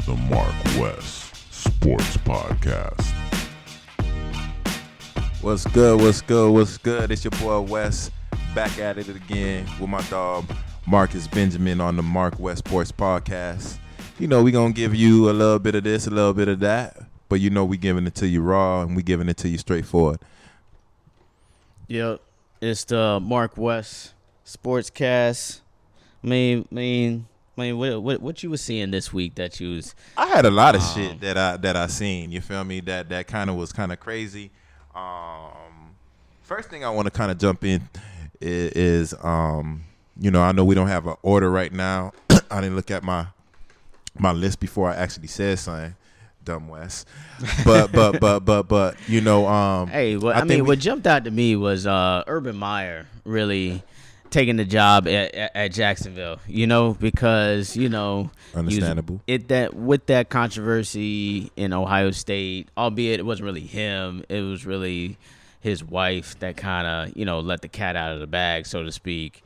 to the Mark West Sports Podcast. What's good? What's good? What's good? It's your boy West back at it again with my dog Marcus Benjamin on the Mark West Sports Podcast. You know, we gonna give you a little bit of this, a little bit of that, but you know we giving it to you raw and we giving it to you straightforward. Yep, it's the Mark West Sportscast. I mean, I mean, I mean, what, what what you was seeing this week that you was? I had a lot of Um, shit that I that I seen. You feel me? That that kind of was kind of crazy. Um, first thing I want to kind of jump in is, is um, you know, I know we don't have an order right now. I didn't look at my my list before I actually said something. Dumb West, but but but but but you know, um, Hey, what, I, think mean, we- what jumped out to me was uh, Urban Meyer really taking the job at, at, at Jacksonville. You know, because you know, Understandable. it that with that controversy in Ohio State, albeit it wasn't really him, it was really his wife that kind of you know let the cat out of the bag, so to speak.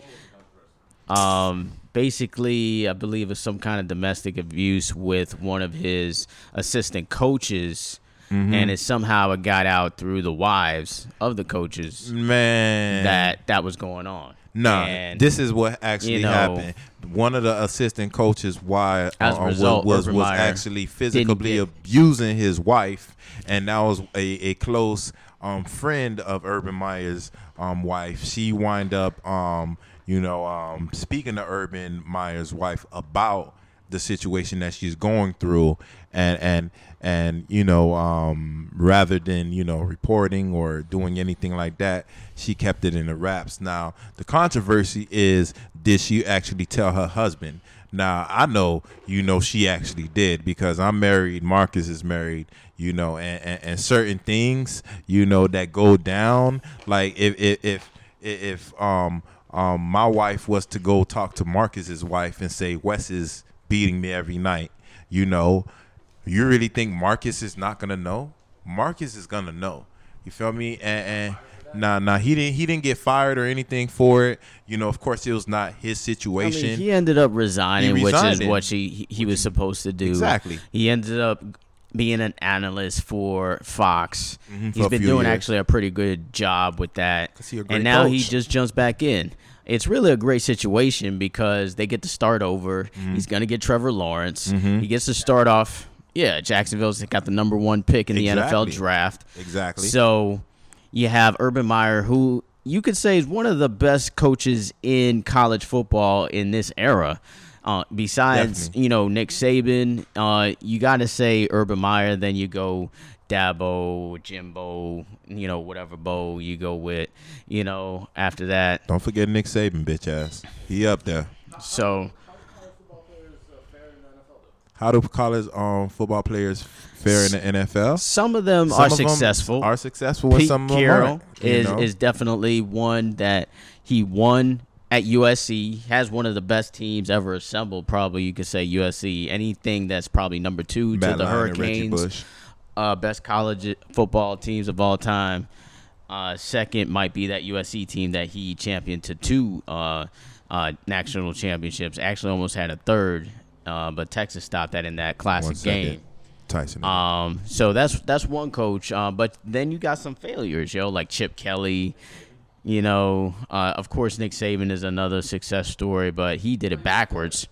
Um, basically, I believe it's some kind of domestic abuse with one of his assistant coaches, Mm-hmm. and it somehow it got out through the wives of the coaches man, that that was going on. Nah, And- this is what actually you know- happened. One of the assistant coaches, why As uh, result, was was, Urban was Meyer actually physically abusing his wife, and that was a, a close um, friend of Urban Meyer's um, wife. She wind up, um, you know, um, speaking to Urban Meyer's wife about the situation that she's going through, and and and you know, um, rather than you know reporting or doing anything like that, she kept it in the wraps. Now the controversy is, did she actually tell her husband? Now I know you know she actually did because I'm married. Marcus is married. You know, and, and, and certain things you know that go down. Like if if if, if um um my wife was to go talk to Marcus's wife and say Wes is beating me every night, you know, you really think Marcus is not gonna know? Marcus is gonna know. You feel me? And, and nah, nah, he didn't he didn't get fired or anything for it. You know, of course, it was not his I situation. mean, he ended up resigning, which is what he, he was supposed to do. Exactly. He ended up being an analyst for Fox. Mhm, for He's been doing years. actually a pretty good job with that. he a great and now he just jumps back in. It's really a great situation because they get to start over. Mm-hmm. He's going to get Trevor Lawrence. He gets to start off. Yeah, Jacksonville's got the number one pick in the NFL draft. exactly. So you have Urban Meyer, who you could say is one of the best coaches in college football in this era. Uh, besides, Definitely. you know, Nick Saban, uh, you got to say Urban Meyer. Then you go Dabo, Jimbo, you know, whatever bow you go with. You know, after that, Don't forget Nick Saban, bitch ass. He up there. so How do college um football players fare in the NFL? some of them Some are of them successful. Are successful. Pete some of them Carroll is know? is definitely one that he won at USC. Has one of the best teams ever assembled. Probably you could say USC. Anything that's probably number two Matt to the Lyon Hurricanes. Uh, best college football teams of all time. Uh, second might be that USC team that he championed to two uh, uh, national championships. Actually, almost had a third, uh, but Texas stopped that in that classic game. Tyson. Um, so that's that's one coach. Uh, but then you got some failures, yo, like Chip Kelly. You know, uh, of course, Nick Saban is another success story, but he did it backwards.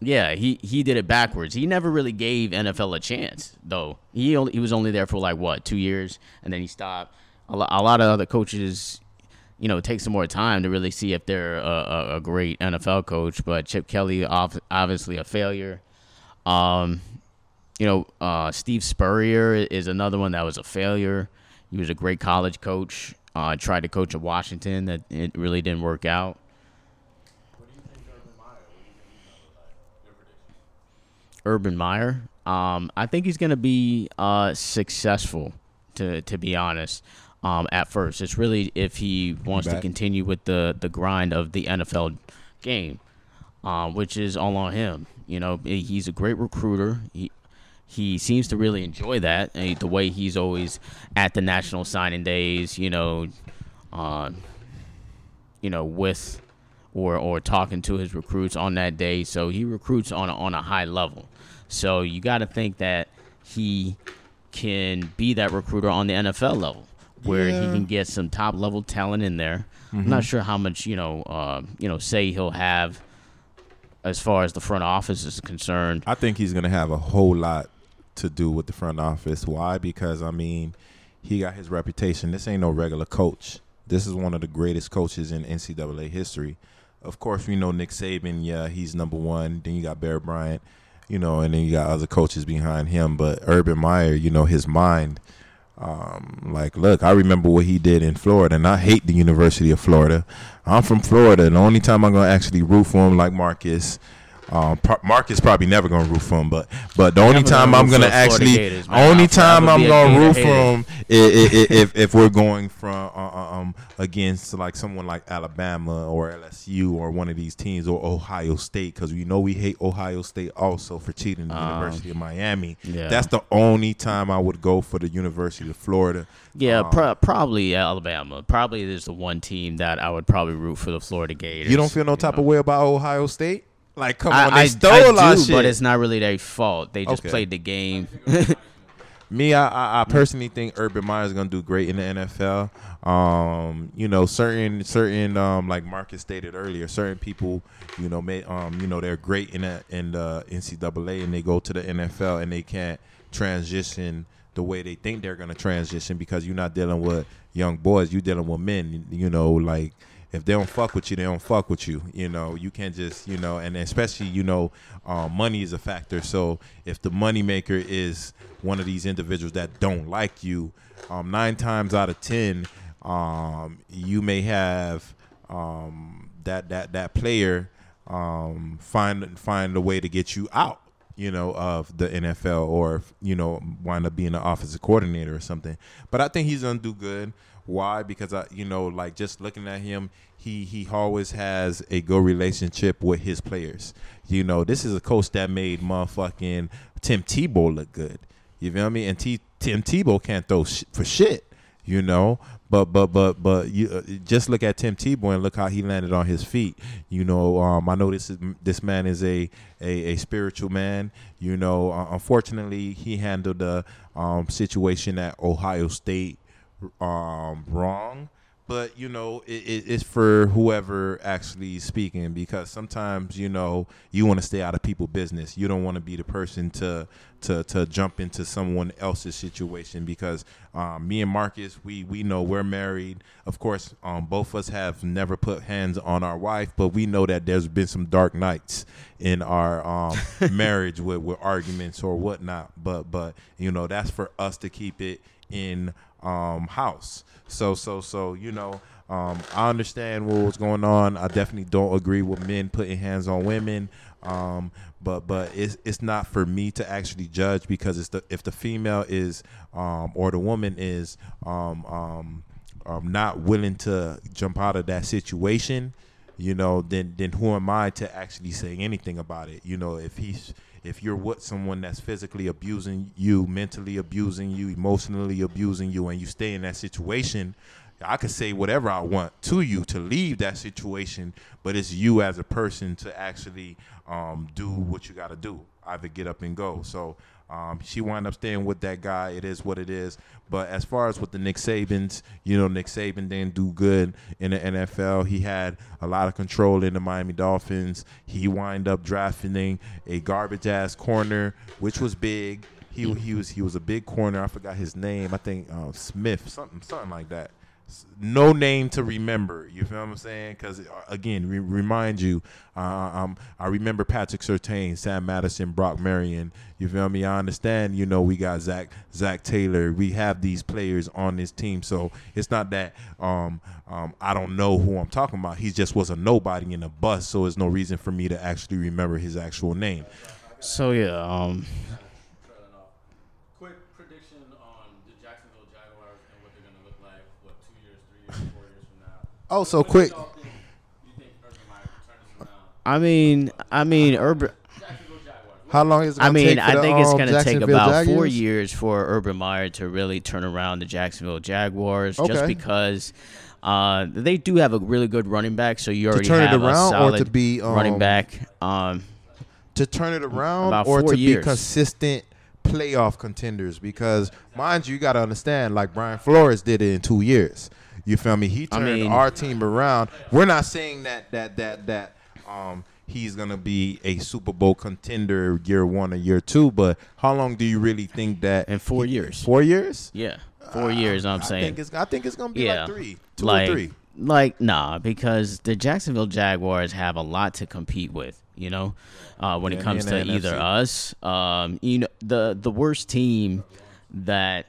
Yeah, he, he did it backwards. He never really gave NFL a chance, though. He only, he was only there for like what two years, and then he stopped. A, lo- a lot of other coaches, you know, take some more time to really see if they're a, a, a great NFL coach. But Chip Kelly, ob- obviously a failure. Um, you know, uh, Steve Spurrier is another one that was a failure. He was a great college coach. Uh, tried to coach at Washington, that it really didn't work out. Urban Meyer. Um, I think he's going to be uh, successful. To to be honest, um, at first, it's really if he wants to continue with the the grind of the NFL game, um, which is all on him. You know, he's a great recruiter. He he seems to really enjoy that. and the way he's always at the national signing days. You know, uh, you know with or or talking to his recruits on that day. So he recruits on a, on a high level. So you got to think that he can be that recruiter on the NFL level, where Yeah. he can get some top level talent in there. I'm Mm-hmm. not sure how much you know uh, you know say he'll have as far as the front office is concerned. I think he's gonna have a whole lot to do with the front office. Why? Because I mean, he got his reputation. This ain't no regular coach. This is one of the greatest coaches in NCAA history. Of course, we know Nick Saban. Yeah, he's number one. Then you got Bear Bryant, you know, and then you got other coaches behind him. But Urban Meyer, you know, his mind. Um, like, look, I remember what he did in Florida, and I hate the University of Florida. I'm from Florida. And the only time I'm gonna actually root for him, like Marcus, um, Marcus probably never gonna root for him, but but the only time gonna I'm gonna actually, Gators, only time I'm gonna root for him if, if if we're going from uh, uh, um against like someone like Alabama or LSU or one of these teams or Ohio State because we know we hate Ohio State also for cheating the University of Miami. Um, yeah. That's the only time I would go for the University of Florida. Yeah, Um, pro- probably Alabama. Probably is the one team that I would probably root for the Florida Gators. You don't feel no type know. of way about Ohio State? Like, come I, on, they I, stole I our do, shit. but it's not really their fault. They just Okay. played the game. Me, I, I, I personally think Urban Meyer is gonna do great in the NFL. Um, you know, certain certain um, like Marcus stated earlier, certain people, you know, may um, you know, they're great in the in the NCAA and they go to the NFL and they can't transition the way they think they're gonna transition because you're not dealing with young boys, you're dealing with men. You know, like if they don't fuck with you, they don't fuck with you. You know, you can't just, you know, and especially, you know, um, money is a factor. So if the money maker is one of these individuals that don't like you, um, nine times out of ten, um, you may have um, that that that player um, find find a way to get you out you know, of the NFL or, you know, wind up being an offensive coordinator or something. But I think he's gonna do good. Why? Because I, you know, like just looking at him, he he always has a good relationship with his players. You know, this is a coach that made motherfucking Tim Tebow look good. You feel me? And T, Tim Tebow can't throw sh- for shit. You know, but but but but you uh, just look at Tim Tebow and look how he landed on his feet. You know, um, I know this is this man is a a, a spiritual man. You know, uh, unfortunately, he handled the um, situation at Ohio State um, wrong. But you know, it, it, it's for whoever actually speaking because sometimes you know you want to stay out of people's business. You don't want to be the person to to to jump into someone else's situation because um, me and Marcus, we we know we're married. Of course, um, both of us have never put hands on our wife, but we know that there's been some dark nights in our um, marriage with with arguments or whatnot. But but you know that's for us to keep it in um, house. So so so you know, um, I understand what was going on. I definitely don't agree with men putting hands on women. Um, but but it's it's not for me to actually judge because it's the if the female is um, or the woman is um, um, um, not willing to jump out of that situation, you know, then then who am I to actually say anything about it? You know, if he's if you're with someone that's physically abusing you, mentally abusing you, emotionally abusing you, and you stay in that situation, I could say whatever I want to you to leave that situation, but it's you as a person to actually um, do what you got to do, either get up and go. So um, she wound up staying with that guy. It is what it is. But as far as with the Nick Sabans, you know, Nick Saban didn't do good in the NFL. He had a lot of control in the Miami Dolphins. He wind up drafting a garbage ass corner, which was big. He he was he was a big corner. I forgot his name. I think uh, Smith, something something like that. No name to remember. You feel what I'm saying? Because again, re- remind you, uh, um, I remember Patrick Surtain, Sam Madison, Brock Marion. You feel me? I understand. You know, we got Zach Zach Taylor. We have these players on this team, so it's not that um, um, I don't know who I'm talking about. He just was a nobody in a bus, so there's no reason for me to actually remember his actual name. So yeah, um, Quick prediction on the Jacksonville Jaguars and what they're going to look like, what, two years, three years, four years from now. Oh, so What do quick. y'all think- You think Urban Meyer can turn this quick. I mean, I mean, Urban. Jaguars. How long is it? I mean, I the, think it's um, going to take about four years for Urban Meyer to really turn around the Jacksonville Jaguars, just because uh, they do have a really good running back. So you already turn it have around a or to solid be, um, running back. Um, to turn it around About or four to years. be consistent playoff contenders because mind you you got to understand like Brian Flores did it in 2 years. You feel me? He I turned mean- our team around. We're not saying that that that that um he's going to be a Super Bowl contender year 1 or year 2, but how long do you really think that In four he- years. 4 years? yeah, four years. I'm I saying. think it's I think it's going to be yeah, like 3, 2 like, or 3. Like nah, because the Jacksonville Jaguars have a lot to compete with. You know, uh, when Yeah, it comes to either NFC. us, um, you know, the the worst team that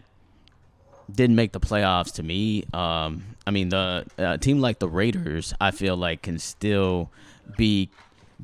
didn't make the playoffs to me. Um, I mean, the uh, team like the Raiders, I feel like can still be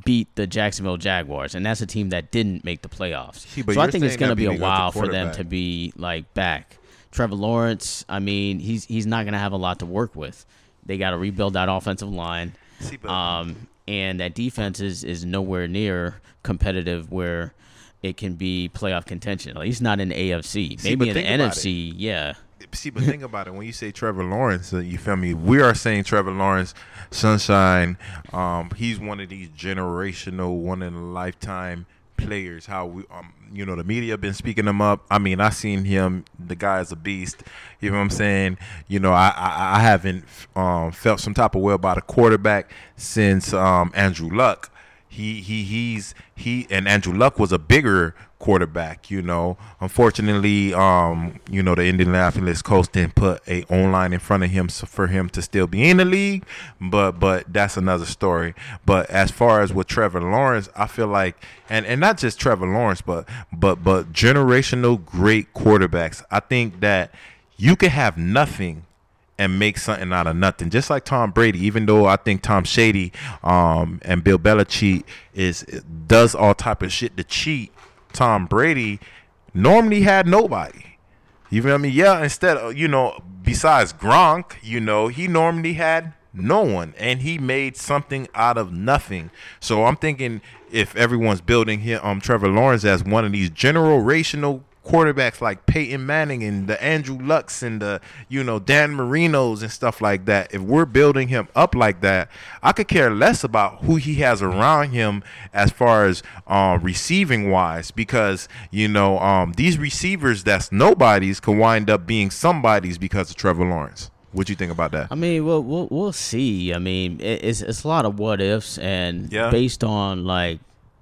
beat the Jacksonville Jaguars, and that's a team that didn't make the playoffs. See, so I think it's going to be a while for them to be like back. Trevor Lawrence, I mean, he's he's not going to have a lot to work with. They got to rebuild that offensive line. See, but- Um, and that defense is, is nowhere near competitive where it can be playoff contention. At least not in AFC. Maybe in the NFC, yeah. See, but think about it. When you say Trevor Lawrence, uh, you feel me? We are saying Trevor Lawrence, Sunshine. Um, he's one of these generational, one in a lifetime players. How we, um, you know, the media been speaking him up. I mean, I seen him. The guy is a beast. You know what I'm saying? You know, I I, I haven't um, felt some type of way about a quarterback since um, Andrew Luck. He he he's he and Andrew Luck was a bigger quarterback, you know. Unfortunately, um, you know, the Indianapolis Colts didn't put a online in front of him for him to still be in the league, but but that's another story. But as far as with Trevor Lawrence, I feel like and and not just Trevor Lawrence, but but but generational great quarterbacks. I think that you can have nothing and make something out of nothing. Just like Tom Brady, even though I think Tom Shady um, and Bill Belichick is does all type of shit to cheat, Tom Brady normally had nobody. You feel me? Yeah, instead of you know, besides Gronk, you know, he normally had no one, and he made something out of nothing. So I'm thinking if everyone's building him, um, Trevor Lawrence as one of these generational quarterbacks like Peyton Manning and the Andrew Lucks and the you know Dan Marinos and stuff like that. If we're building him up like that, I could care less about who he has around him as far as uh, receiving wise, because you know um, these receivers that's nobodies can wind up being somebodies because of Trevor Lawrence. What you think about that? I mean, we'll we'll, we'll see. I mean, it, it's it's a lot of what ifs, and Yeah. based on like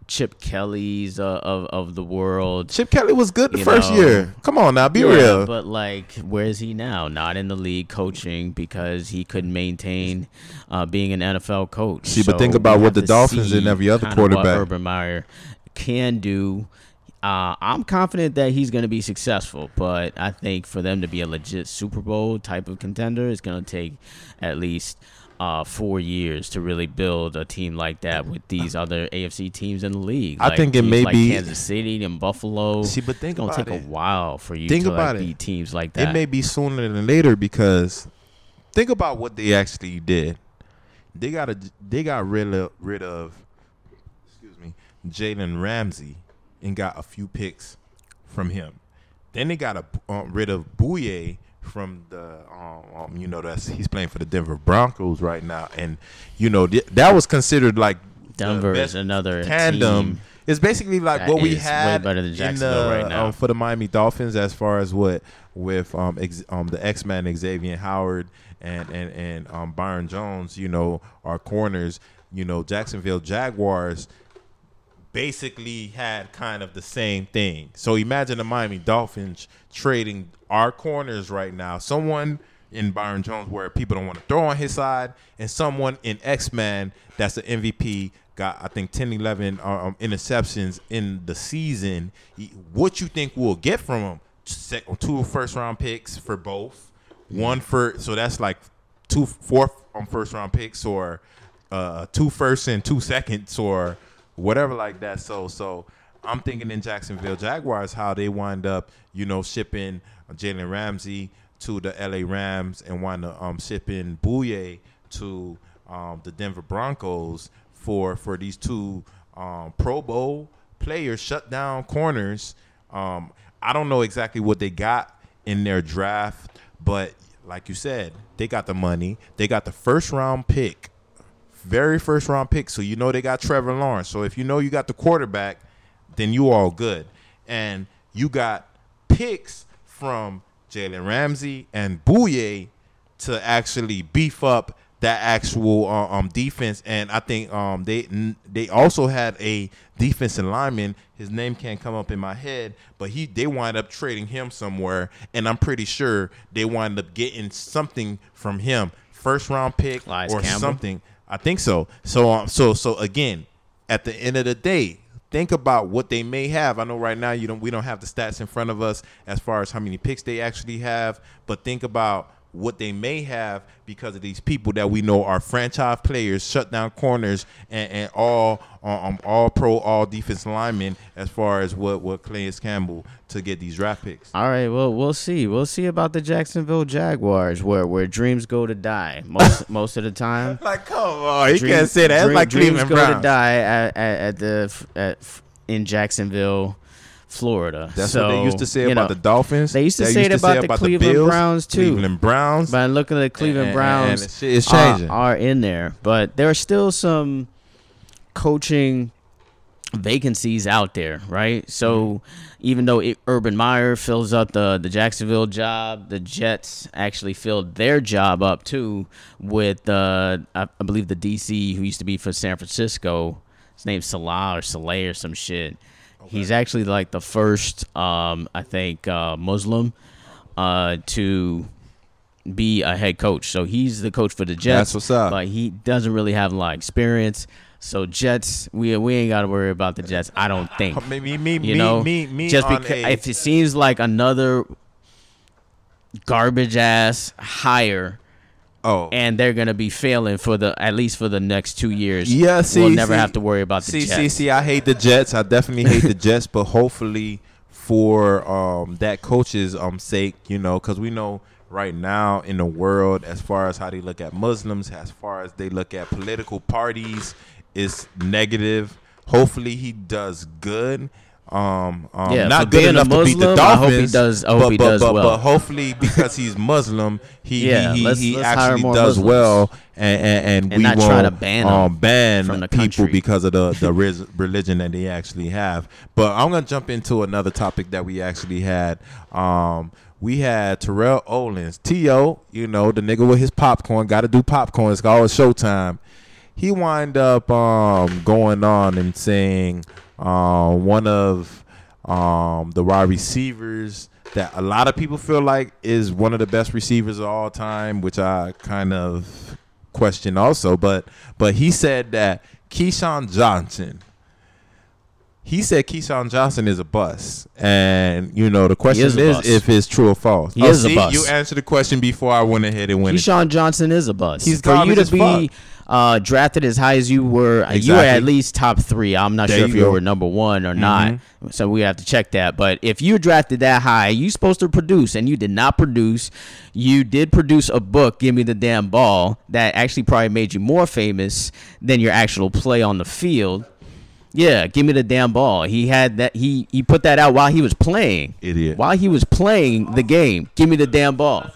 Chip Kelly's uh, of of the world. Chip Kelly was good the You first know, year. Come on now, be Yeah, real. But like, where is he now? Not in the league coaching because he couldn't maintain uh, being an NFL coach. See, but think about what the Dolphins and every other quarterback- Urban Meyer can do. Uh, I'm confident that he's going to be successful, but I think for them to be a legit Super Bowl type of contender, it's going to take at least uh, four years to really build a team like that with these other AFC teams in the league. I Like think it may like be- Kansas City and Buffalo. See, but think it's gonna take it. a while for you Think to about like it. beat teams like that. It may be sooner than later because think about what they actually did. They got a, they got rid of rid of excuse me Jalen Ramsey and got a few picks from him. Then they got a, uh, rid of Bouye from the um, um, you know that's he's playing for the Denver Broncos right now, and you know th- that was considered like Denver is another tandem. team It's basically like that what we had in the, right now. um, for the Miami Dolphins as far as what with um, ex, um the X Men Xavier Howard and and and um, Byron Jones, you know, our corners. You know, Jacksonville Jaguars basically had kind of the same thing. So imagine the Miami Dolphins trading our corners right now. Someone in Byron Jones where people don't want to throw on his side, and someone in X Man that's the MVP. Got I think 10, 11 um, interceptions in the season. What you think we'll get from him? Two first round picks for both. One for so that's like two fourth on first round picks or uh, two firsts and two seconds or whatever like that. So so I'm thinking in Jacksonville Jaguars how they wind up, you know, shipping Jalen Ramsey to the LA Rams and wind up um, shipping Bouye to um, the Denver Broncos for for these two um, Pro Bowl players, shut down corners. Um, I don't know exactly what they got in their draft, but like you said, they got the money. They got the first round pick, very first round pick. So you know they got Trevor Lawrence. So if you know you got the quarterback, then you all good. And you got picks from Jalen Ramsey and Bouye to actually beef up that actual uh, um defense. And I think um they n- they also had a defensive lineman. His name can't come up in my head, but he they wind up trading him somewhere, and I'm pretty sure they wind up getting something from him, first round pick Elias or Campbell? something. I think so. So um, so so again, at the end of the day, think about what they may have. I know right now you don't we don't have the stats in front of us as far as how many picks they actually have, but think about what they may have because of these people that we know are franchise players, shutdown corners, and, and all um, all pro, all defense linemen. As far as what what Calais Campbell to get these draft picks. All right, well, we'll see. We'll see about the Jacksonville Jaguars, where where dreams go to die most most of the time. Like, come on, you can't say that. Dream- like dreams Cleveland go Browns. to die at, at, at the at, in Jacksonville, Florida. That's so, what they used to say about know, the Dolphins. they used to say it about the Cleveland Bills, Browns, too. Cleveland Browns. But looking at the Cleveland and- Browns, and shit is are- changing. Are, in there, but there are still some coaching vacancies out there, right? So Mm-hmm. even though it, Urban Meyer fills up the the Jacksonville job, the Jets actually filled their job up too with uh, I, I believe the DC who used to be for San Francisco. His name's Salah or Saleh or some shit. He's actually like the first, um, I think, uh, Muslim uh, to be a head coach. So he's the coach for the Jets. That's what's up. But he doesn't really have a lot of experience. So Jets, we we ain't got to worry about the Jets. I don't think. Me, me, me, You me, know, me, me just because a- if it seems like another garbage ass hire, oh, and they're gonna be failing for the at least for the next two years. Yeah, see, we'll never see- have to worry about the see, Jets. see, see. I hate the Jets. I definitely hate the Jets, but hopefully for um that coach's um sake, you know, because we know right now in the world, as far as how they look at Muslims, as far as they look at political parties, is negative. Hopefully, he does good. Um, um Yeah, not good enough to beat the Muslim, I hope he Dolphins. does- I hope but, he but, does but, well. But hopefully, because he's Muslim, he Yeah, he, he, let's- he let's actually does Muslims. well, and and, and, And we not won't try to ban um, ban people country. because of the the religion that they actually have. But I'm gonna jump into another topic that we actually had. Um, we had Terrell Owens, T.O., you know, the nigga with his popcorn, got to do popcorn. It's always showtime. He wind up um, going on and saying uh, one of um, the wide receivers that a lot of people feel like is one of the best receivers of all time, which I kind of question also. But but he said that Keyshawn Johnson. He said Keyshawn Johnson is a bust, and you know the question is is, if it's true or false. He oh, is a see, bust. You answered the question before I went ahead and went. Keyshawn Johnson is a bust. He's For you to be fuck. Uh, drafted as high as you were, uh, you were at least top three. I'm not There sure you if you go. were number one or not, Mm-hmm. so we have to check that. But if you drafted that high, you supposed to produce, and you did not produce. You did produce a book, "Give Me the Damn Ball," that actually probably made you more famous than your actual play on the field. Yeah, give me the damn ball. He had that. He he put that out while he was playing. Idiot. While he was playing the game, give me the damn ball.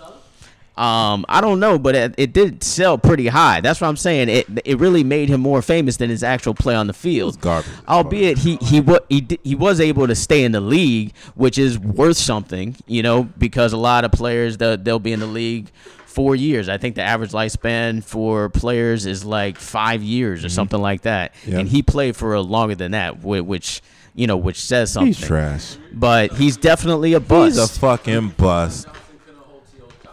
Um, I don't know, but it, it did sell pretty high. That's what I'm saying. It it really made him more famous than his actual play on the field. garbage Albeit he he wa- he he was able to stay in the league, which is worth something, you know, because a lot of players they'll, they'll be in the league four years. I think the average lifespan for players is like five years or something like that, Mm-hmm. Yeah. and he played for a longer than that, which you know, which says something. He's trash. But he's definitely a bust. He's a fucking bust.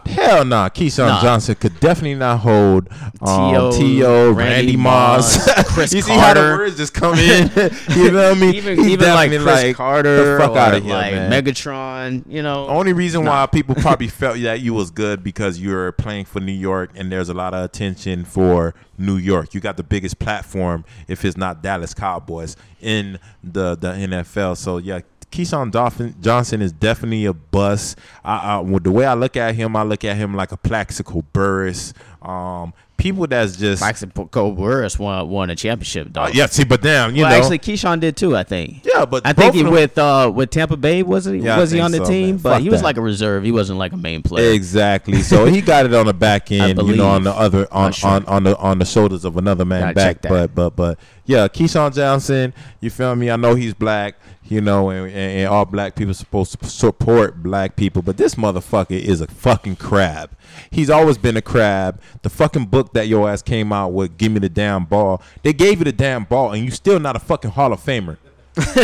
Hell nah, Keyshawn Nah. Johnson could definitely not hold um, T.O., Randy, Randy Moss. Chris you see how the Carter. words just come in? you know what I mean? even even like Chris like, Carter the fuck or out of here, like man. Megatron, you know. Only reason why people probably felt that you was good because you're playing for New York and there's a lot of attention for New York. You got the biggest platform if it's not Dallas Cowboys in the the NFL. So yeah, Keyshawn Dolphin, Johnson is definitely a bust. I, I, with the way I look at him, I look at him like a Plaxico Burress. Um, people that's just Plaxico Burress won won a championship though. Uh, yeah. See, but damn, you well, know, actually, Keyshawn did too. I think. yeah, but I think he them- with uh with Tampa Bay was he Yeah, was he on the so, team, man. but Fuck he was that. like a reserve. He wasn't like a main player. Exactly. So he got it on the back end, you know, on the other on, sure. on, on the on the shoulders of another man Gotta back. But but but yeah, Keyshawn Johnson, you feel me? I know he's black, you know, and, and, and all black people supposed to support black people, but this motherfucker is a fucking crab. He's always been a crab. The fucking book that your ass came out with, give me the damn ball. They gave you the damn ball, and you still not a fucking Hall of Famer.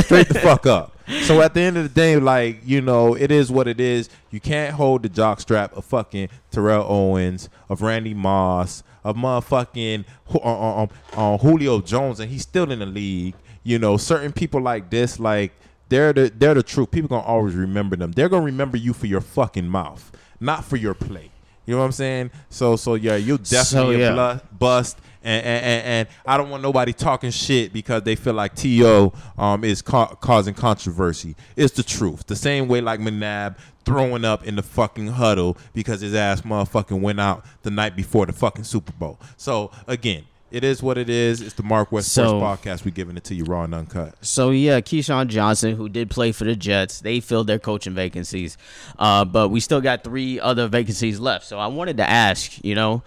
Straight the fuck up. So at the end of the day, like you know, it is what it is. You can't hold the jock strap of fucking Terrell Owens, of Randy Moss, of motherfucking uh, uh, um, uh, Julio Jones, and he's still in the league. You know, certain people like this, like they're the they're the truth. People gonna always remember them. They're gonna remember you for your fucking mouth, not for your play. You know what I'm saying? So so yeah, you definitely yeah. a blu- bust. And, and, and, and I don't want nobody talking shit because they feel like To um is ca- causing controversy. It's the truth. The same way like McNabb throwing up in the fucking huddle because his ass motherfucking went out the night before the fucking Super Bowl. So again, it is what it is. It's the Mark West So- Sports Podcast. We're giving it to you raw and uncut. So yeah, Keyshawn Johnson, who did play for the Jets, they filled their coaching vacancies, uh, but we still got three other vacancies left. So I wanted to ask, you know,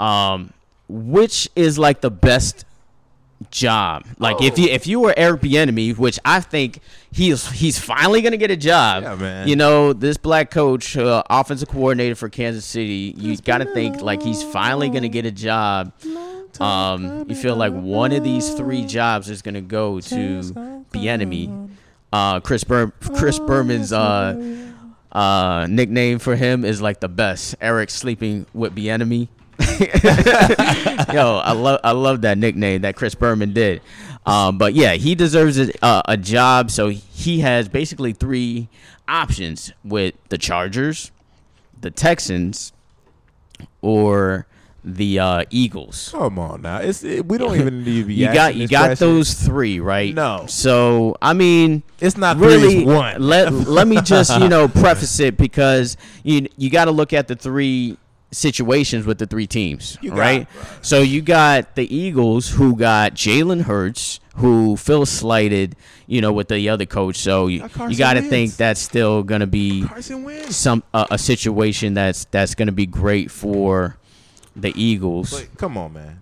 um, which is like the best job? Like if you if you were Eric Bieniemy, which I think he's he's finally gonna get a job. Yeah, man. You know, this black coach, uh, offensive coordinator for Kansas City, you got to think like he's finally gonna get a job. Um, you feel like one of these three jobs is gonna go to Bieniemy. Uh, Chris Ber- Chris Berman's uh, uh, nickname for him is like the best. Eric sleeping with the enemy. Yo, I love I love that nickname that Chris Berman did. Um, but yeah, he deserves a, uh, a job. So he has basically three options with the Chargers, the Texans, or the uh, Eagles. Come on now, it's it, we don't even need to be. You got you got question. those three right. No. So I mean, It's not really it's one. let let me just you know preface it because you you got to look at the three situations with the three teams, got right? bro. So you got the Eagles who got Jalen Hurts, who Phil slighted, you know, with the other coach. So you, Got you got to think that's still gonna be Carson Wentz. some uh, a situation that's that's gonna be great for the Eagles. But come on, man.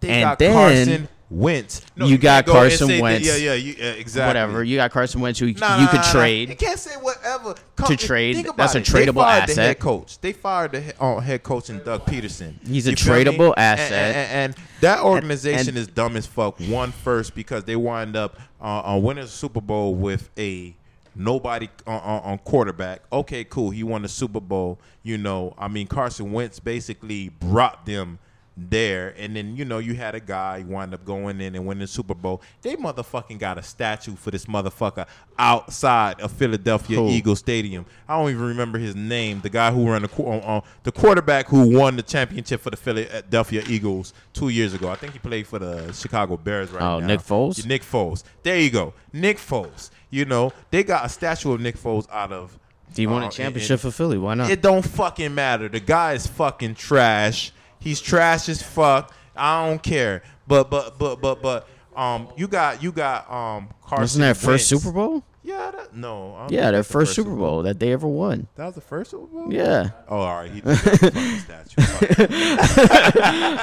They And got then Carson Wentz. you can't got go Carson that- Wentz. Yeah, yeah, you, uh, exactly. Whatever you got, Carson Wentz, who you, Nah, you nah, could nah, trade. You can't say whatever. To trade, that's a it. They tradable fired The asset. head coach. They fired the he- uh, head coach in Doug Pederson. He's a You tradable asset. And, and- and that organization and- is dumb as fuck. One first because they wind up uh, uh, winning the Super Bowl with a nobody on, on, on quarterback. Okay, cool. He won the Super Bowl. You know, I mean Carson Wentz basically brought them there, and then you know you had a guy wind up going in and winning the Super Bowl. They motherfucking got a statue for this motherfucker outside of Philadelphia Who? Eagles Stadium. I don't even remember his name. The guy who ran the on, on, the quarterback who won the championship for the Philadelphia Eagles two years ago. I think he played for the Chicago Bears right now. Oh, now. Nick Foles? Yeah, Nick Foles. There you go, Nick Foles. You know they got a statue of Nick Foles out of. He won uh, a championship for Philly. Why not? It don't fucking matter. The guy is fucking trash. He's trash as fuck. I don't care. But but but but but um, you got you got um Carson. Wasn't that first Wentz. Super Bowl? Yeah, that, no. I Yeah, their the first Super Bowl that they ever won. That was the first Super Bowl. Yeah, Oh, all right. He deserves fucking statue.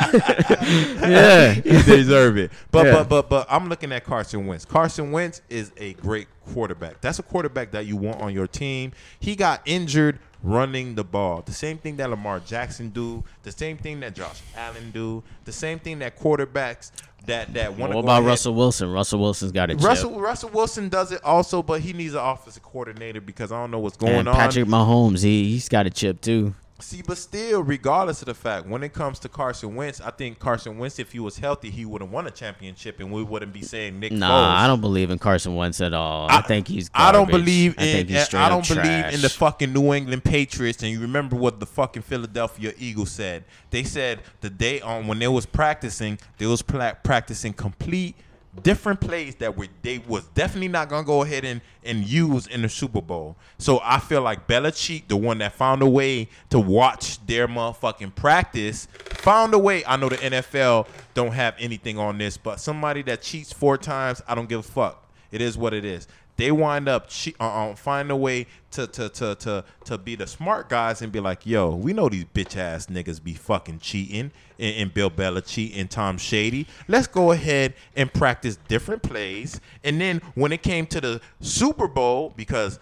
Yeah. he deserve it. But Yeah. but but but I'm looking at Carson Wentz. Carson Wentz is a great quarterback. That's a quarterback that you want on your team. He got injured running the ball. The same thing that Lamar Jackson do. The same thing that Josh Allen do. The same thing that quarterbacks that that want to What about ahead- Russell Wilson? Russell Wilson's got a chip. Russell Russell Wilson does it also, but he needs an offensive coordinator because I don't know what's going and on. Patrick Mahomes, he he's got a chip too. See, but still, regardless of the fact, when it comes to Carson Wentz, I think Carson Wentz, if he was healthy, he would have won a championship, and we wouldn't be saying Nick Nah, Foles. I don't believe in Carson Wentz at all. I, think he's. I don't believe I in. he's I don't believe in the fucking New England Patriots. And you remember what the fucking Philadelphia Eagles said? They said the day on when they was practicing, they was practicing complete different plays that were they was definitely not gonna go ahead and, and use in the Super Bowl. So I feel like Belichick, the one that found a way to watch their motherfucking practice, found a way. I know the NFL don't have anything on this, but somebody that cheats four times, I don't give a fuck. It is what it is. They wind up che- uh, uh, find a way to, to to to to be the smart guys and be like, yo, we know these bitch ass niggas be fucking cheating and, and Bill Belichick and Tom Shady. Let's go ahead and practice different plays. And then when it came to the Super Bowl, because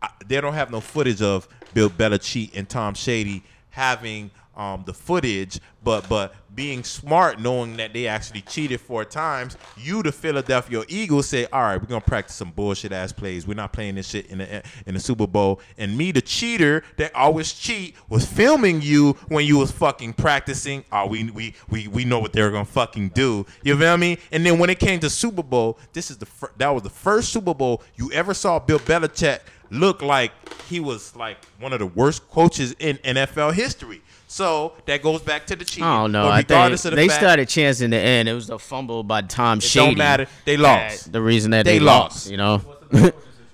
I, they don't have no footage of Bill Belichick and Tom Shady having um, the footage, but but being smart, knowing that they actually cheated four times, you the Philadelphia Eagles say, all right, we're gonna practice some bullshit ass plays. We're not playing this shit in the in the Super Bowl. And me, the cheater that always cheat, was filming you when you was fucking practicing. Oh, we we we we know what they're gonna fucking do. You feel me? And then when it came to Super Bowl, this is the fir- that was the first Super Bowl you ever saw Bill Belichick look like he was like one of the worst coaches in NFL history. So that goes back to the cheating. I don't know. I think regardless of the they fact- started chance in the end. It was a fumble by Tom It Shady. don't matter. They lost. The reason that They they, lost. lost, you know.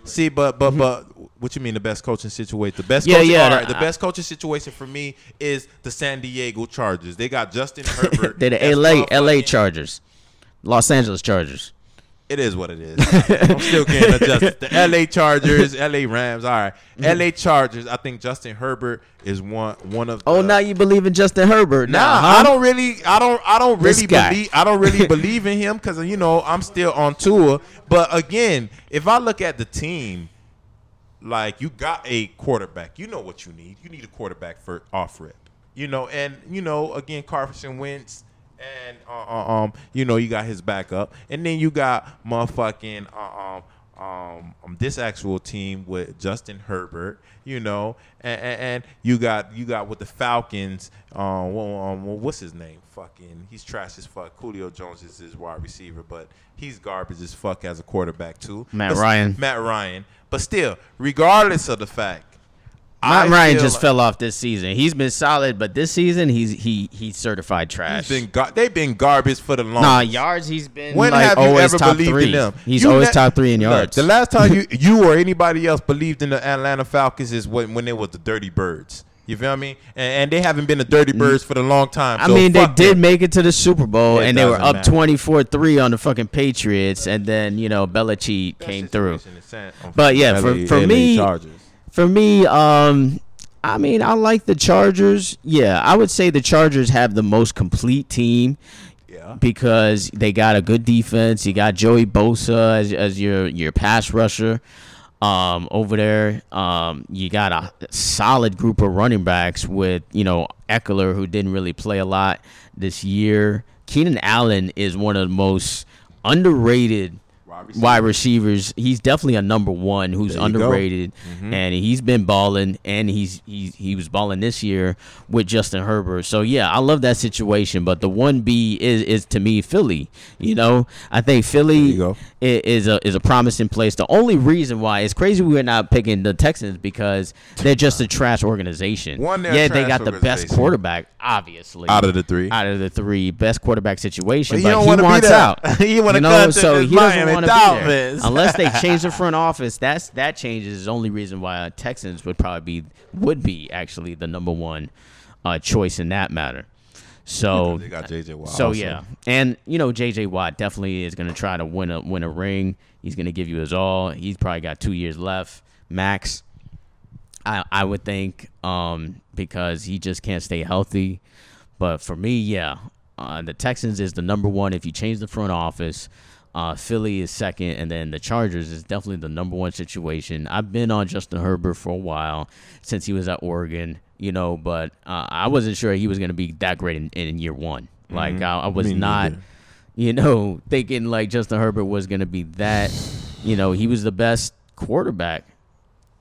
See, but but but what you mean the best coaching situation? The best Yeah, coaching, yeah, all right, the- the best coaching situation for me is the San Diego Chargers. They got Justin Herbert. They're the That's LA LA Chargers, Los Angeles Chargers. It is what it is. I'm still getting adjusted. The LA Chargers, LA Rams. All right. Mm-hmm. LA Chargers. I think Justin Herbert is one one of Oh, now you believe in Justin Herbert? Nah, now, huh? I don't really, I don't, I don't really believe, I don't really believe in him because you know I'm still on tour. But again, if I look at the team, like you got a quarterback, you know what you need. You need a quarterback for off rip, you know, and you know again Carson Wentz. And uh, uh, um, you know, you got his backup, and then you got motherfucking uh, um, um, um, this actual team with Justin Herbert, you know, and, and, and you got you got with the Falcons. Um, well, um, well, what's his name? Fucking, he's trash as fuck. Julio Jones is his wide receiver, but he's garbage as fuck as a quarterback too. Matt But Ryan. Matt Ryan, but still, regardless of the fact, Matt I Ryan just like fell off this season. He's been solid, but this season he's he he's certified trash. He's been gar- they've been garbage for the long. nah, yards he's been When like have you always ever top believed three. in them? He's You always ne- top three in Look, yards. the last time you you or anybody else believed in the Atlanta Falcons is when when they were the Dirty Birds. You feel me? And, and they haven't been the Dirty mm. Birds for the long time. I so mean, they fuck did make it to the Super Bowl, It and they were up 24-3 on the fucking Patriots, and then you know Belichick came through. situation is sad on But yeah, for- for LA me-. For me, um, I mean, I like the Chargers. Yeah, I would say the Chargers have the most complete team yeah, because they got a good defense. You got Joey Bosa as, as your your pass rusher um, over there. Um, you got a solid group of running backs with you know Ekeler, who didn't really play a lot this year. Keenan Allen is one of the most underrated Wide wide receivers. He's definitely a number one who's There you go. underrated, mm-hmm. and he's been balling, and he's he he was balling this year with Justin Herbert. So yeah, I love that situation. But the one B is is to me Philly. You know, I think Philly is a is a promising place. The only reason why it's crazy we're not picking the Texans because they're just a trash organization. One, yeah, they got the best quarterback, obviously Out of the three. out of the three best quarterback situation, But he but, don't he be wants out. He wanna you know, so he doesn't Miami want to be there Dolphins. unless they change the front office. That's that changes is the only reason why uh, Texans would probably be would be actually the number one uh, choice in that matter. So They got JJ Watt. so also. yeah, and you know J.J. Watt definitely is going to try to win a win a ring. He's going to give you his all. He's probably got two years left max. I I would think um, because he just can't stay healthy. But for me, yeah, uh, the Texans is the number one. If you change the front office, uh, Philly is second, and then the Chargers is definitely the number one situation. I've been on Justin Herbert for a while since he was at Oregon, you know, but uh, I wasn't sure he was going to be that great in, in year one. Like I, I was Me not neither. you know, thinking like Justin Herbert was going to be that. You know, he was the best quarterback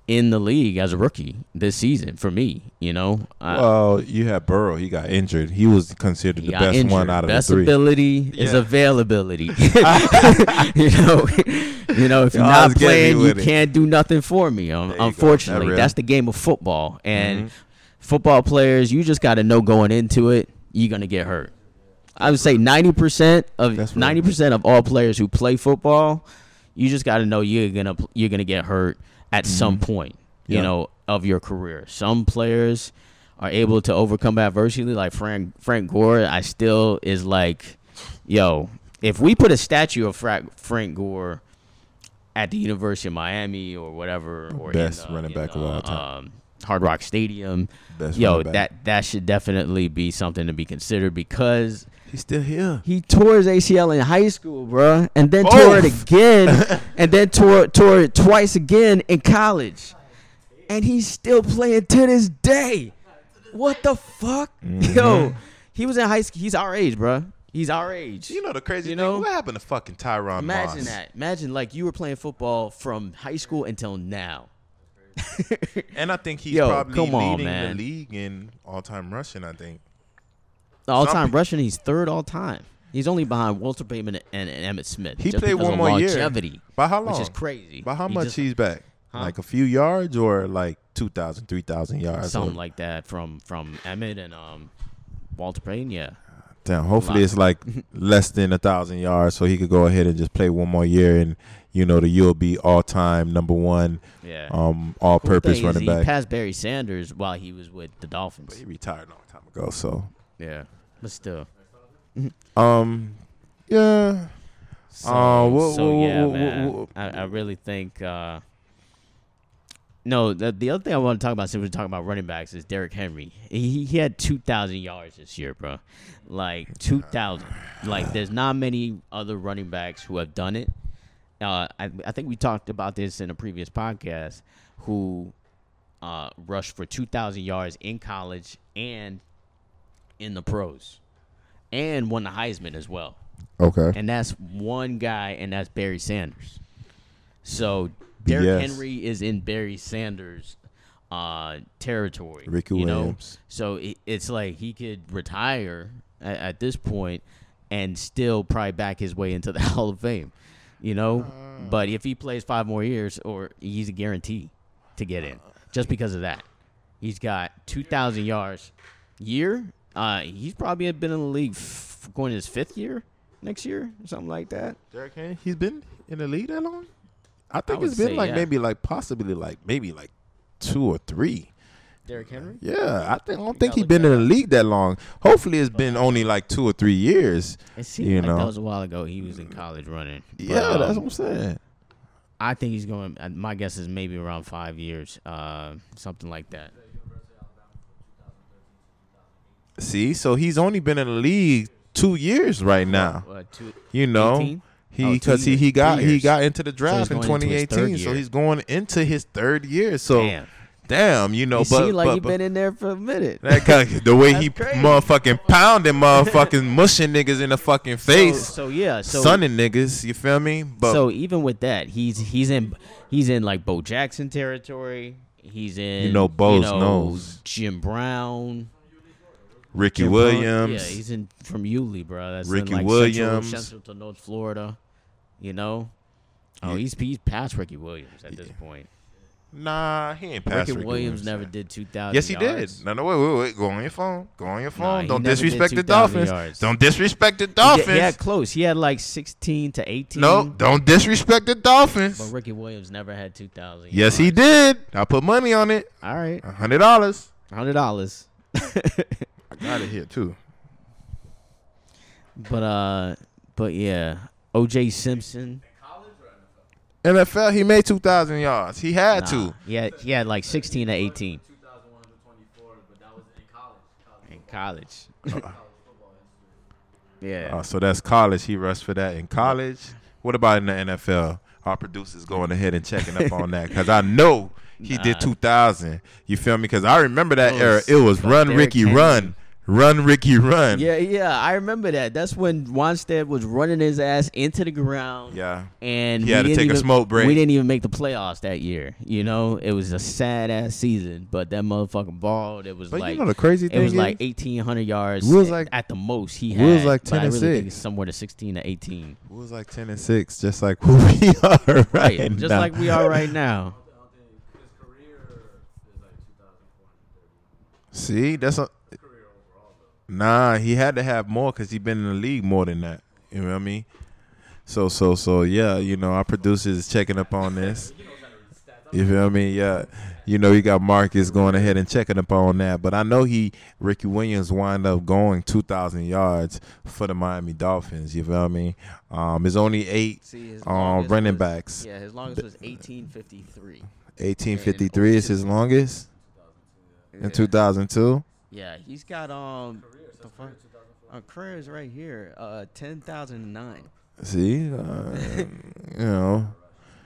in the league as a rookie this season for me. You know, Well, you had Burrow. He got injured. He was considered he the best injured. one out of best the three. ability is availability. you know, you know, if you're Y'all not was getting me playing, you it. can't do nothing for me. Um, There you go. unfortunately, That that's the game of football, and Mhm. football players, you just got to know going into it, you're gonna get hurt. I would say ninety percent of ninety percent of all players who play football, you just got to know you're gonna you're gonna get hurt at some point, you Yeah. know, of your career. Some players are able to overcome adversity, like Frank Frank Gore. I still is like, yo, if we put a statue of Frank Frank Gore at the University of Miami or whatever, or Best in, uh, running in, back of all uh, time. um, Hard Rock Stadium. Best Yo, that that should definitely be something to be considered because He's still here. he tore his ACL in high school, bro, and then tore it again, and then tore tore it twice again in college, and he's still playing to this day. What the fuck, Mm-hmm. yo? He was in high school. He's our age, bro. He's our age. You know the crazy You thing? know? what happened to fucking Tyron Imagine Moss? that. Imagine like you were playing football from high school until now. And I think he's Yo, probably on, leading man. the league in all-time rushing. I think. All Some time rushing, he's third all time. He's only behind Walter Payton and, and Emmitt Smith. He played one more year. By how long? which is crazy. By how He much just- he's back? Huh? Like a few yards or like 2,000, 3,000 yards? something or- like that from from Emmitt and um Walter Payton. Yeah, Damn, hopefully it's like less than a thousand yards, so he could go ahead and just play one more year, and you know the be all time number one, yeah. um, all Cool purpose is running he passed Barry Sanders while he was with the Dolphins. But he retired a long time ago, so Yeah, but still. um, yeah, So, Uh, wha- so wha- yeah, wha- man. I, I really think. Uh, no, the, the other thing I want to talk about, since we're talking about running backs, is Derrick Henry. He he had two thousand yards this year, bro. Like two thousand. Like there's not many other running backs who have done it. Uh, I I think we talked about this in a previous podcast. Who uh, rushed for two thousand yards in college and in the pros, and won the Heisman as well okay, and that's one guy, and that's Barry Sanders. So Derrick BS. Henry is in Barry Sanders' uh, territory. Ricky you know? Williams. So it, it's like he could retire at, at this point and still probably back his way into the Hall of Fame. You know, Uh. but if he plays five more years, or he's a guarantee to get in, just because of that. He's got two thousand yards year. Uh, he's probably been in the league f- going his fifth year next year, or something like that. Derrick Henry, he's been in the league that long. I think would it's been like yeah. maybe like possibly like maybe like two or three. Derrick Henry. Yeah, I think I don't think he's been in the league that long. Hopefully, it's been only like two or three years. It seemed You like know. that was a while ago. He was in college running. But, Yeah, that's um, what I'm saying. I think he's going. uh, My guess is maybe around five years, uh, something like that. See, so he's only been in the league two years right now. Uh, two, You know, 18? he Oh, because he, he got he got into the draft in his third 2018, so he's going into his third year. So Damn, damn, you know, you but like but, you've but been in there for a minute. that guy, the way he crazy. motherfucking pounding motherfucking mushing niggas in the fucking face, So, so yeah, so sunning niggas. You feel me? But so even with that, he's he's in he's in like Bo Jackson territory. He's in you know, Bo's know, knows. Jim Brown. Ricky Jim Williams, Yeah, he's in from Yulee, bro. That's in, Ricky like Williams. Central, Central to North Florida. You know. Oh, he's he's past Ricky Williams at this point. nah, he ain't past Ricky, Ricky Williams Williams never did two thousand. Yes, he did. No, no, wait, wait, wait. Go on your phone. Go on your phone. he Don't disrespect the Dolphins. yards. Don't disrespect the Dolphins. had close. He had like sixteen to eighteen. no, don't disrespect the Dolphins. But Ricky Williams never had two thousand. Yes, he did. I put money on it. All right, A hundred dollars. hundred dollars. I got it here too. But uh, but yeah, O.J. Simpson. NFL, he made two thousand yards. He had Nah, to. he he had like sixteen to eighteen 2001 to 24, but that was in college. college. in college. yeah. Uh, so that's college. He rushed for that in college. What about in the NFL? Our producers going ahead and checking up on that because I know he Nah. did two thousand. You feel me? Because I remember that It era. It was run Derrick Ricky Henry. run, run Ricky run. Yeah, yeah, I remember that. That's when Wannstedt was running his ass into the ground. Yeah. and He had to didn't take a smoke break. We didn't even make the playoffs that year. You know, it was a sad ass season, but that motherfucking ball, it was But like you know the crazy thing. it was is, like eighteen hundred yards. We was like- at the most he we had. was like 10 I and really 6. it's somewhere to sixteen to eighteen. it was like ten and six, just like who we are right, Right, just now. like we are right now. I don't think his career is like 2,430. See, that's a His career overall, though. Nah, he had to have more because he been in the league more than that. You know what I mean? So so so yeah, you know our producer is checking up on this. You feel me? Yeah, you know you got Marcus going ahead and checking up on that, but I know he Ricky Williams wind up going two thousand yards for the Miami Dolphins. You feel me? Um, it's only eight See, um, running was- backs. Yeah, his longest was 1853. Eighteen fifty three is his longest in two thousand two. Yeah, he's got um. the fuck? Uh, career is right here. Uh, ten thousand and nine See, uh, you know.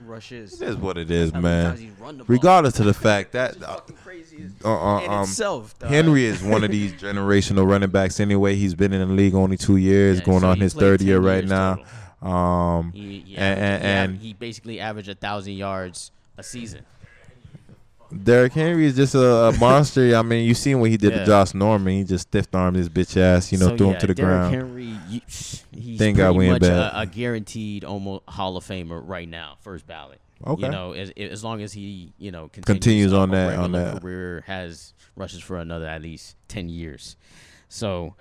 rushes. It is what it is, How man. he's run the ball. Regardless of the fact that uh, fucking crazy as- uh, uh, um, itself. Henry is one of these generational running backs. Anyway, he's been in the league only two years, Yeah, going so on his third year right now. total. Um, He, he, And- averaged- he, and- he basically averaged a thousand yards a season. Derrick Henry is just a, a monster. I mean, you seen what he did Yeah. to Josh Norman. He just stiff armed his bitch ass. You know, So, threw yeah, him to the ground. Derrick ground. Henry, he's Thank God we much bed. a, a guaranteed almost Hall of Famer right now, first ballot. Okay. You know, as, as long as he, you know, continues, Continues a- on that- on that. career, has rushes for another at least ten years. So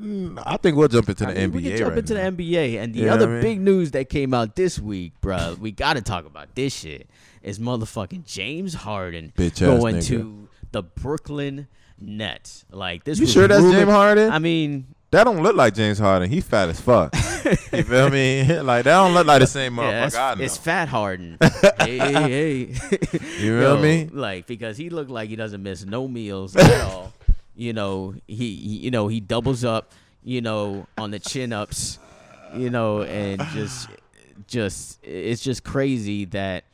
mm, I think we'll jump into the I mean, NBA we can jump right into now. the NBA, and the You other I mean? big news that came out this week, bro. we got to talk about this shit. Is motherfucking James Harden Bitch going nigga. to the Brooklyn Nets? Like this. You sure that's James Harden? I mean, That don't look like James Harden. He fat as fuck. you feel me? Like that don't look like the same yeah, motherfucker. it's, it's Fat Harden. hey, hey, hey. You feel Yo, me? Like because he looked like he doesn't miss no meals at all. You know, he, he you know he doubles up. You know, on the chin ups. You know, and just just it's just crazy that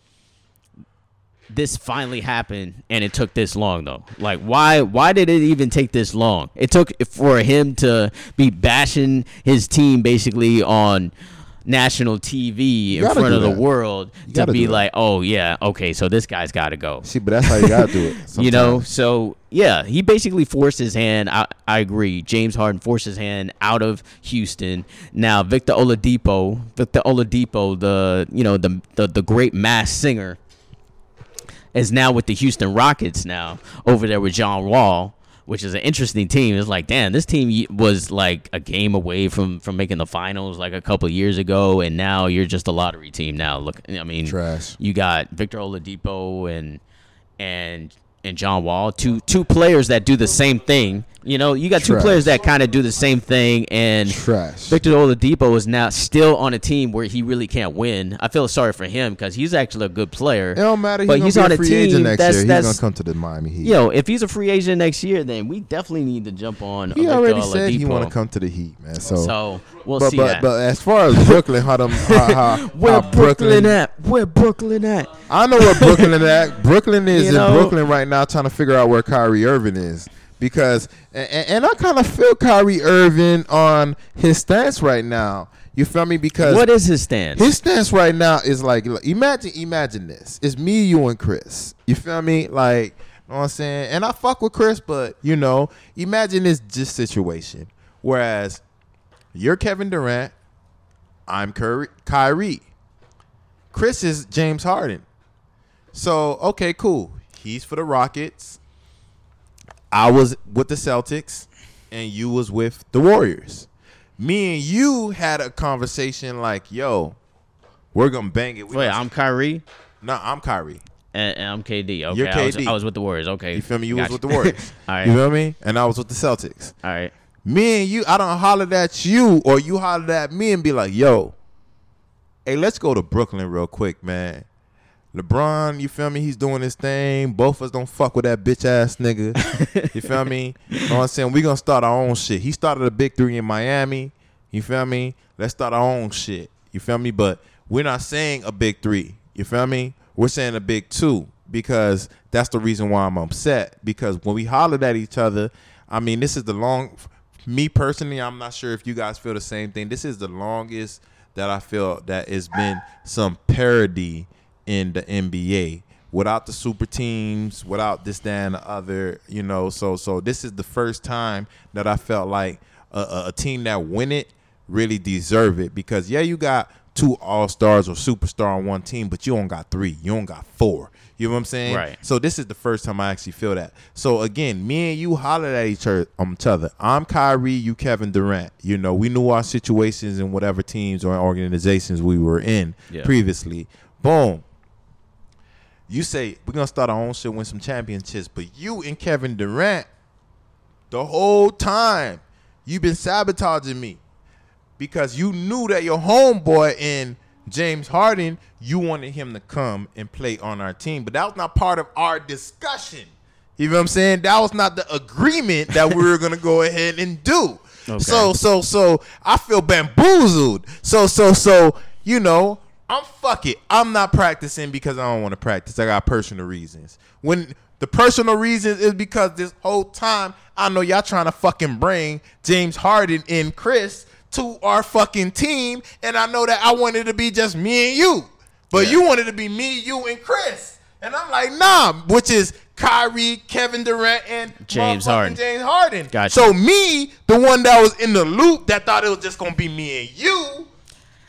this finally happened and it took this long though? Like why why did it even take this long? It took for him to be bashing his team basically on national tv in front of the world to be that. like oh yeah okay so this guy's got to go. See, but that's how you gotta do it. you know so yeah he basically forced his hand I, I agree james harden forced his hand out of houston. Now victor oladipo victor oladipo the you know the the, the great masked singer is now with the houston rockets now over there with john wall which is an interesting team it's like damn this team was like a game away from from making the finals like a couple of years ago and now you're just a lottery team now look i mean Trash. you got Victor Oladipo and and and John Wall, two two players that do the same thing. You know, you got two players that kind of do the same thing, and Trash. Victor Oladipo is now still on a team where he really can't win. I feel sorry for him because he's actually a good player. It don't matter. But he's be on a a free team agent next that's- year. He's that's- gonna come to the Miami Heat. You know, if he's a free agent next year, then we definitely need to jump on. he Victor already said he want to come to the Heat, man. So, So we'll but see but that. but as far as Brooklyn, how them how, how, Where how Brooklyn at? Where Brooklyn at? I know where Brooklyn is at. Brooklyn is You in Brooklyn right now, trying to figure out where Kyrie Irving is because, and, and I kind of feel Kyrie Irving on his stance right now. You feel me? Because What is his stance? his stance right now is like, imagine, imagine this. It's me, you, and Chris. You feel me? Like, you know what I'm saying? And I fuck with Chris, but you know, imagine this just situation. Whereas you're Kevin Durant, I'm Curry, Kyrie. Chris is James Harden. So, okay, cool. He's for the Rockets. I was with the Celtics and you was with the Warriors. Me and you had a conversation like, yo, we're gonna bang it. We Wait, I'm Kyrie. no, I'm Kyrie. And, and I'm KD. Okay, You're I was, I was with the Warriors. Okay, You feel me? You Gotcha. was with the Warriors. All right. You feel me? And I was with the Celtics. All right. Me and you, I don't holler at you or you holler at me and be like, yo, hey, let's go to Brooklyn real quick, man. LeBron, you feel me? He's doing his thing. Both of us don't fuck with that bitch ass nigga. you feel me? You know what I'm saying? We gonna start our own shit. He started a big three in Miami. You feel me? Let's start our own shit. You feel me? But we're not saying a big three. You feel me? We're saying a big two because that's the reason why I'm upset. Because when we hollered at each other, I mean, this is the long. Me personally, I'm not sure if you guys feel the same thing. This is the longest that I feel that it's been some parody in the NBA without the super teams, without this, that, and the other. You know, so so this is the first time that I felt like a, a, team that win it really deserve it because yeah, you got two all stars or superstar on one team, but you don't got three. You don't got four. You know what I'm saying? Right. So this is the first time I actually feel that. So again, me and you hollered at each other. Um, each other. I'm Kyrie, you Kevin Durant. You know, we knew our situations in whatever teams or organizations we were in Yeah. previously. Boom. You say we're gonna start our own shit, win some championships, but you and Kevin Durant, the whole time, you've been sabotaging me because you knew that your homeboy in James Harden, you wanted him to come and play on our team, but that was not part of our discussion. You know what I'm saying? That was not the agreement that we were gonna go ahead and do. Okay. So so so I feel bamboozled. So so so you know I'm fuck it. I'm not practicing because I don't want to practice. I got personal reasons. When the personal reasons is because this whole time I know y'all trying to fucking bring James Harden and Chris to our fucking team, and I know that I wanted to be just me and you, but you wanted to be me, you, and Chris, and I'm like nah, which is Kyrie, Kevin Durant, and James Harden. James Harden. Gotcha. So me, the one that was in the loop that thought it was just gonna be me and you,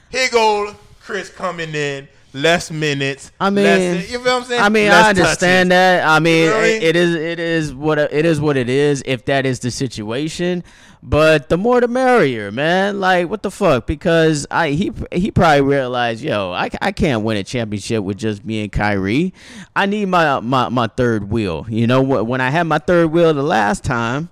here go Chris coming in, less minutes. I mean, less, you feel what I'm saying? I mean, Less I understand touches. that. I mean, know I it- is it is what it is what it is. If that is the situation, but the more the merrier, man. Like what the fuck? Because I he he probably realized, yo, I, I can't win a championship with just me and Kyrie. I need my my my third wheel. You know, wh- when I had my third wheel the last time.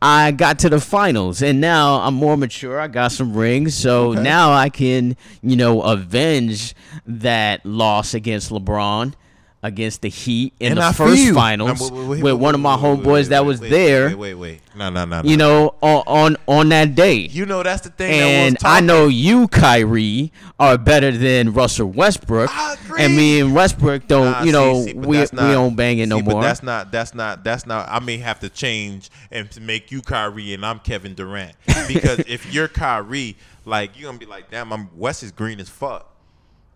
I got to the finals and now I'm more mature. I got some rings. So now I can, you know, avenge that loss against LeBron against the Heat in And the I first you. finals Now, wait, wait, wait, with wait, one of my wait, wait, homeboys that was wait, there, Wait, wait, wait. No, no, no. no. you know, on on, on that day. you know that's the thing. and that I know you, Kyrie, are better than Russell Westbrook. I agree. And me and Westbrook don't, Nah, you know, see, see, we, that's we don't bang it no see, but more. That's not. That's not. That's not. I may have to change and make you Kyrie and I'm Kevin Durant because if you're Kyrie, like you're gonna be like, damn, I'm West is green as fuck.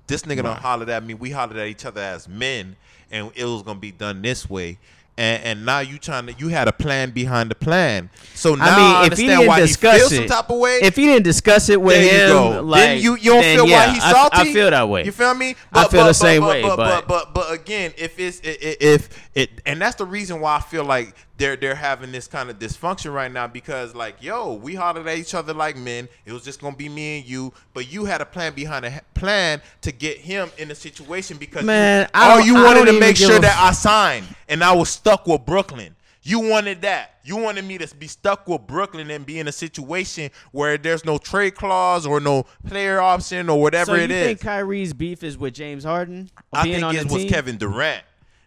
This nigga don't hollered at me. We hollered at each other as men, and it was gonna be done this way. And, and now you trying to you had a plan behind the plan. So now I, I mean, if he understand didn't why discuss he feels it, some type of way. if he didn't discuss it with him, you go. like then you, you don't then feel yeah, why he's salty. I, feel that way. You feel me? I feel the same but, way, But, but- but but but again, if it's i- i- if it and that's the reason why I feel like they're they're having this kind of dysfunction right now because like yo, we hollered at each other like men. It was just gonna be me and you, but you had a plan behind a plan to get him in a situation because Man, you, I all you I wanted to make sure that I signed, and I was stuck with Brooklyn. You wanted that. You wanted me to be stuck with Brooklyn and be in a situation where there's no trade clause or no player option or whatever so you it is. think Kyrie's beef is with James Harden? I think it was? Kevin Durant.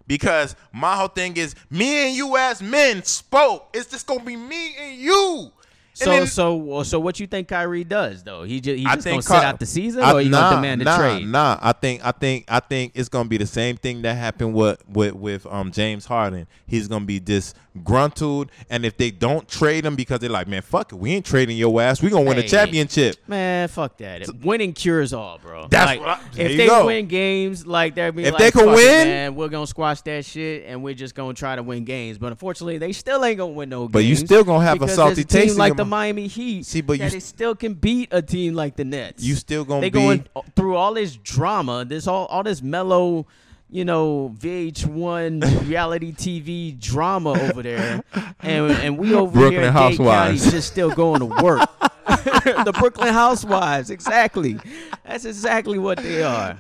Because my whole thing is me and you as men spoke. It's just gonna be me and you. So then- so so what you think Kyrie does though? He just he just gonna think sit out the season, I- or you nah, gonna demand a nah, trade? Nah, I think I think I think it's gonna be the same thing that happened with with with um James Harden. He's gonna be disgruntled, and if they don't trade him because they're like, man, fuck it, we ain't trading your ass. We gonna win a championship. Man, fuck that. Winning cures all, bro. That's like, what I- if they go. win games, like they're If like, they can "Fuck it, win- man, we're gonna squash that shit, and we're just gonna try to win games. But unfortunately, they still ain't gonna win no games. But you still gonna have a salty taste in like your the mouth. Miami Heat. See, but you that st- it still can beat a team like the Nets. You still gonna they be going through all this drama, this all all this mellow. You know, VH1 reality TV drama over there, and and we over Brooklyn here in Dade County Housewives. just still going to work. the Brooklyn Housewives, exactly. That's exactly what they are.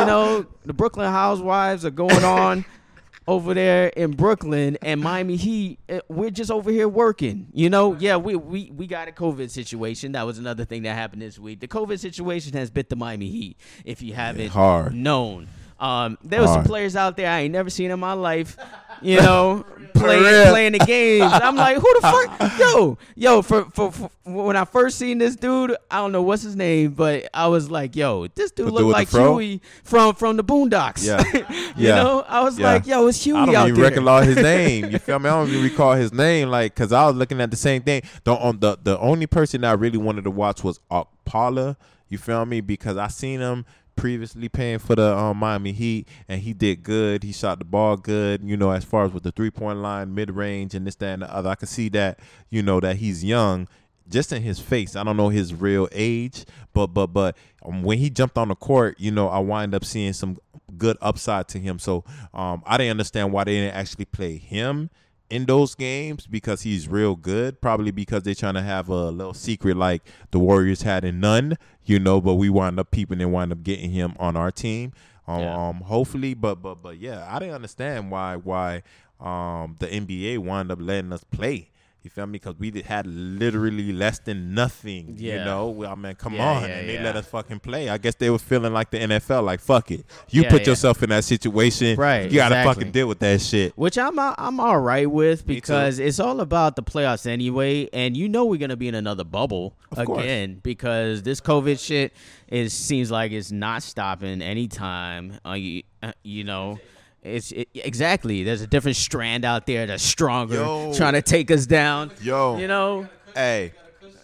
You know, the Brooklyn Housewives are going on over there in Brooklyn and Miami Heat. eh, We're just over here working. You know, yeah, we we we got a COVID situation. That was another thing that happened this week. The COVID situation has bit the Miami Heat. If you haven't hard. known, um, there was some players out there I ain't never seen in my life. You know, playing playing the games. I'm like, who the fuck? Yo, yo, for, for for when I first seen this dude, I don't know what's his name, but I was like, yo, this dude looked like? Huey from from the Boondocks. Yeah. you Yeah. know, I was Yeah. like, yo, it's Huey I don't out even there. recall his name. You feel me? I don't even recall his name, like, cause I was looking at the same thing. The um, the the only person I really wanted to watch was Paula. You feel me? Because I seen him previously paying for the um, Miami Heat, and he did good. He shot the ball good. You know, as far as with the three point line, mid range, and this, that, and the other. I can see that. You know that he's young. just in his face. I don't know his real age, but but but um, when he jumped on the court, you know, I wind up seeing some good upside to him. So um, I didn't understand why they didn't actually play him in those games because he's real good. Probably because they're trying to have a little secret like the Warriors had in none, you know. But we wind up peeping and wind up getting him on our team. Um, Yeah. um hopefully, but but but yeah, I didn't understand why why um the NBA wind up letting us play. You feel me? Because we had literally less than nothing. Yeah. You know, Well, I mean, come Yeah, on, yeah, and they let us fucking play. I guess they were feeling like the NFL, like fuck it. You put yourself in that situation, Right, You gotta exactly. fucking deal with that shit. Which I'm I'm all right with because it's all about the playoffs anyway, and you know we're gonna be in another bubble Of course. again because this COVID shit is seems like it's not stopping anytime. Uh, you, uh, you know, it's it, exactly. There's a different strand out there that's stronger, Yo. trying to take us down. Yo. you know, Hey,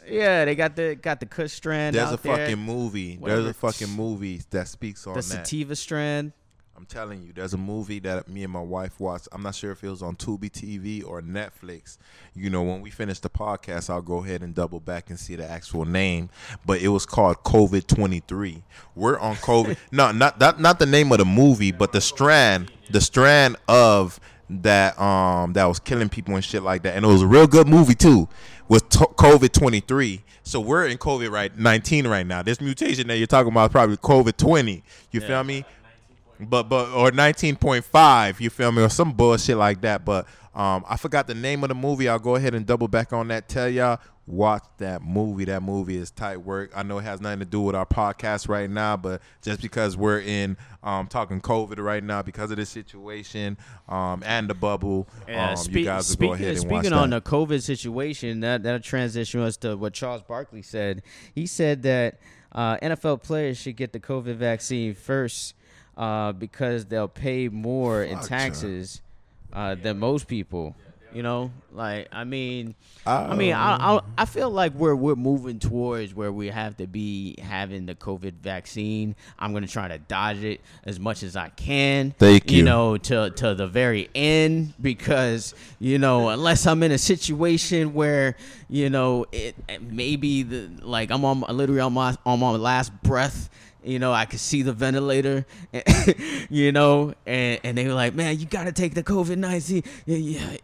yeah, they got the got the Kush strand. there's a there, fucking movie. Whatever. There's a fucking movie that speaks on the that. sativa strand. I'm telling you, there's a movie that me and my wife watched. I'm not sure if it was on Tubi TV or Netflix. You know, when we finish the podcast, I'll go ahead and double back and see the actual name. But it was called COVID 23. We're on COVID. no, not not not the name of the movie, but the strand, the strand of that um that was killing people and shit like that. And it was a real good movie too. Was to- COVID 23. So we're in COVID right 19 right now. This mutation that you're talking about is probably COVID 20. You feel me? but but or 19.5 you feel me or some bullshit like that but um i forgot the name of the movie i'll go ahead and double back on that tell y'all watch that movie that movie is tight work i know it has nothing to do with our podcast right now but just because we're in um talking covid right now because of this situation um and the bubble Yeah, um spe- you guys will go ahead and speaking on that. the COVID situation, that that transition us to what Charles Barkley said. He said that uh, NFL players should get the COVID vaccine first uh, because they'll pay more in taxes uh, than most people. You know, like I mean, Uh, I mean, I, I I feel like we're we're moving towards where we have to be having the COVID vaccine. I'm gonna try to dodge it as much as I can. Thank You you. know, to to the very end because you know unless I'm in a situation where you know it it maybe the like I'm on literally on my on my last breath. You know, I could see the ventilator, you know, and, and they were like, man, you got to take the COVID 19. Yeah, yeah,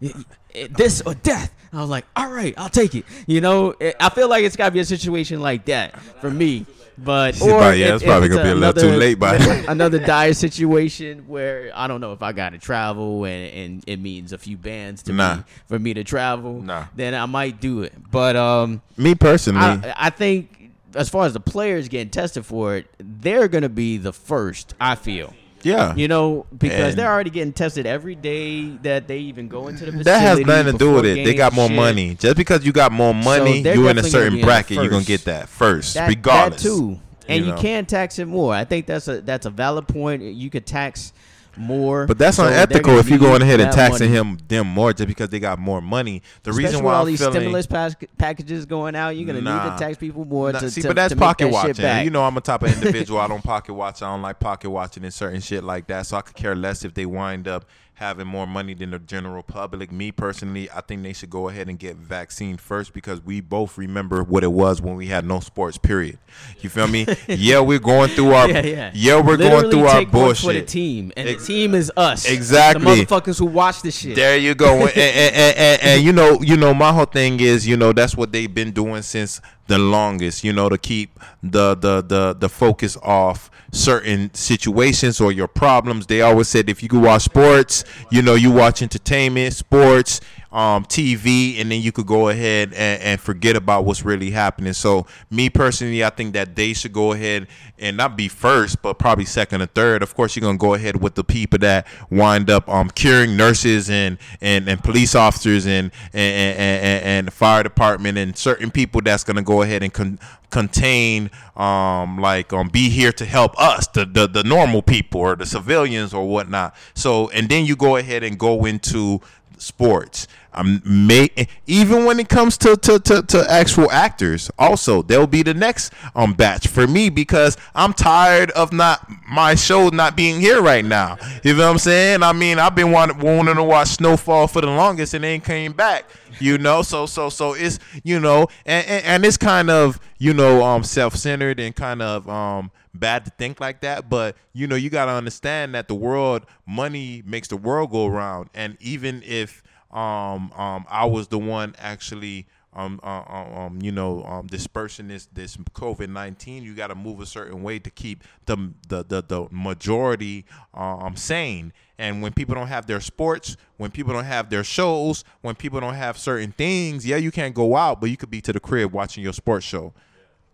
yeah, yeah, this or death. I was like, all right, I'll take it. You know, I feel like it's got to be a situation like that for me. But Yeah, or but yeah, it's probably gonna be a little too late by another dire situation where I don't know if I got to travel and, and it means a few bands to Nah. me for me to travel. Nah. Then I might do it. But um, me personally I, I think as far as the players getting tested for it, they're gonna be the first. I feel. yeah You know, because And- they're already getting tested every day that they even go into the facility. that has nothing to do with it. They got more shit. money. Just because you got more money, you're in a certain be in the bracket, you're gonna get that first, That, regardless. that too, and you, know. can tax it more. I think that's a that's a valid point. You could tax more, But that's so unethical if you're going ahead and taxing money. him them more just because they got more money. The Especially reason why all I'm these feeling stimulus pack- packages going out, you're gonna need to tax people more Nah, to, see, to, but that's pocket that watching. You know, I'm a type of individual. I don't pocket watch. I don't like pocket watching and certain shit like that. So I could care less if they wind up having more money than the general public. Me personally, I think they should go ahead and get vaccine first because we both remember what it was when we had no sports. Period. You feel me? yeah, we're going through our. yeah, yeah. yeah we're Literally going through our one for the bullshit. team, and Ex- the team is us. Exactly. The motherfuckers who watch this shit. There you go. and, and, and, and, and, you know, you know, my whole thing is, you know, that's what they've been doing since the longest. You know, to keep the the the the focus off certain situations or your problems. They always said if you could watch sports, you know, you watch entertainment, sports, um, TV, and then you could go ahead and, and forget about what's really happening. So, me personally, I think that they should go ahead and not be first, but probably second or third. Of course, you're gonna go ahead with the people that wind up um curing nurses and and, and police officers and and, and, and fire department and certain people that's gonna go ahead and con- contain um like um be here to help us the, the the normal people or the civilians or whatnot so and then you go ahead and go into sports um may even when it comes to, to to to actual actors also they'll be the next um batch for me because i'm tired of not my show not being here right now. You know what i'm saying? I mean i've been wanting, wanting to watch snowfall for the longest and ain't came back you know? So so so it's you know and, and, and it's kind of you know um self-centered and kind of um bad to think like that but you know you got to understand that the world money makes the world go around and even if um um I was the one actually um, uh, um, you know, um, dispersing this this COVID nineteen. You got to move a certain way to keep the the the, the majority um sane. And when people don't have their sports, when people don't have their shows, when people don't have certain things, yeah, you can't go out, but you could be to the crib watching your sports show.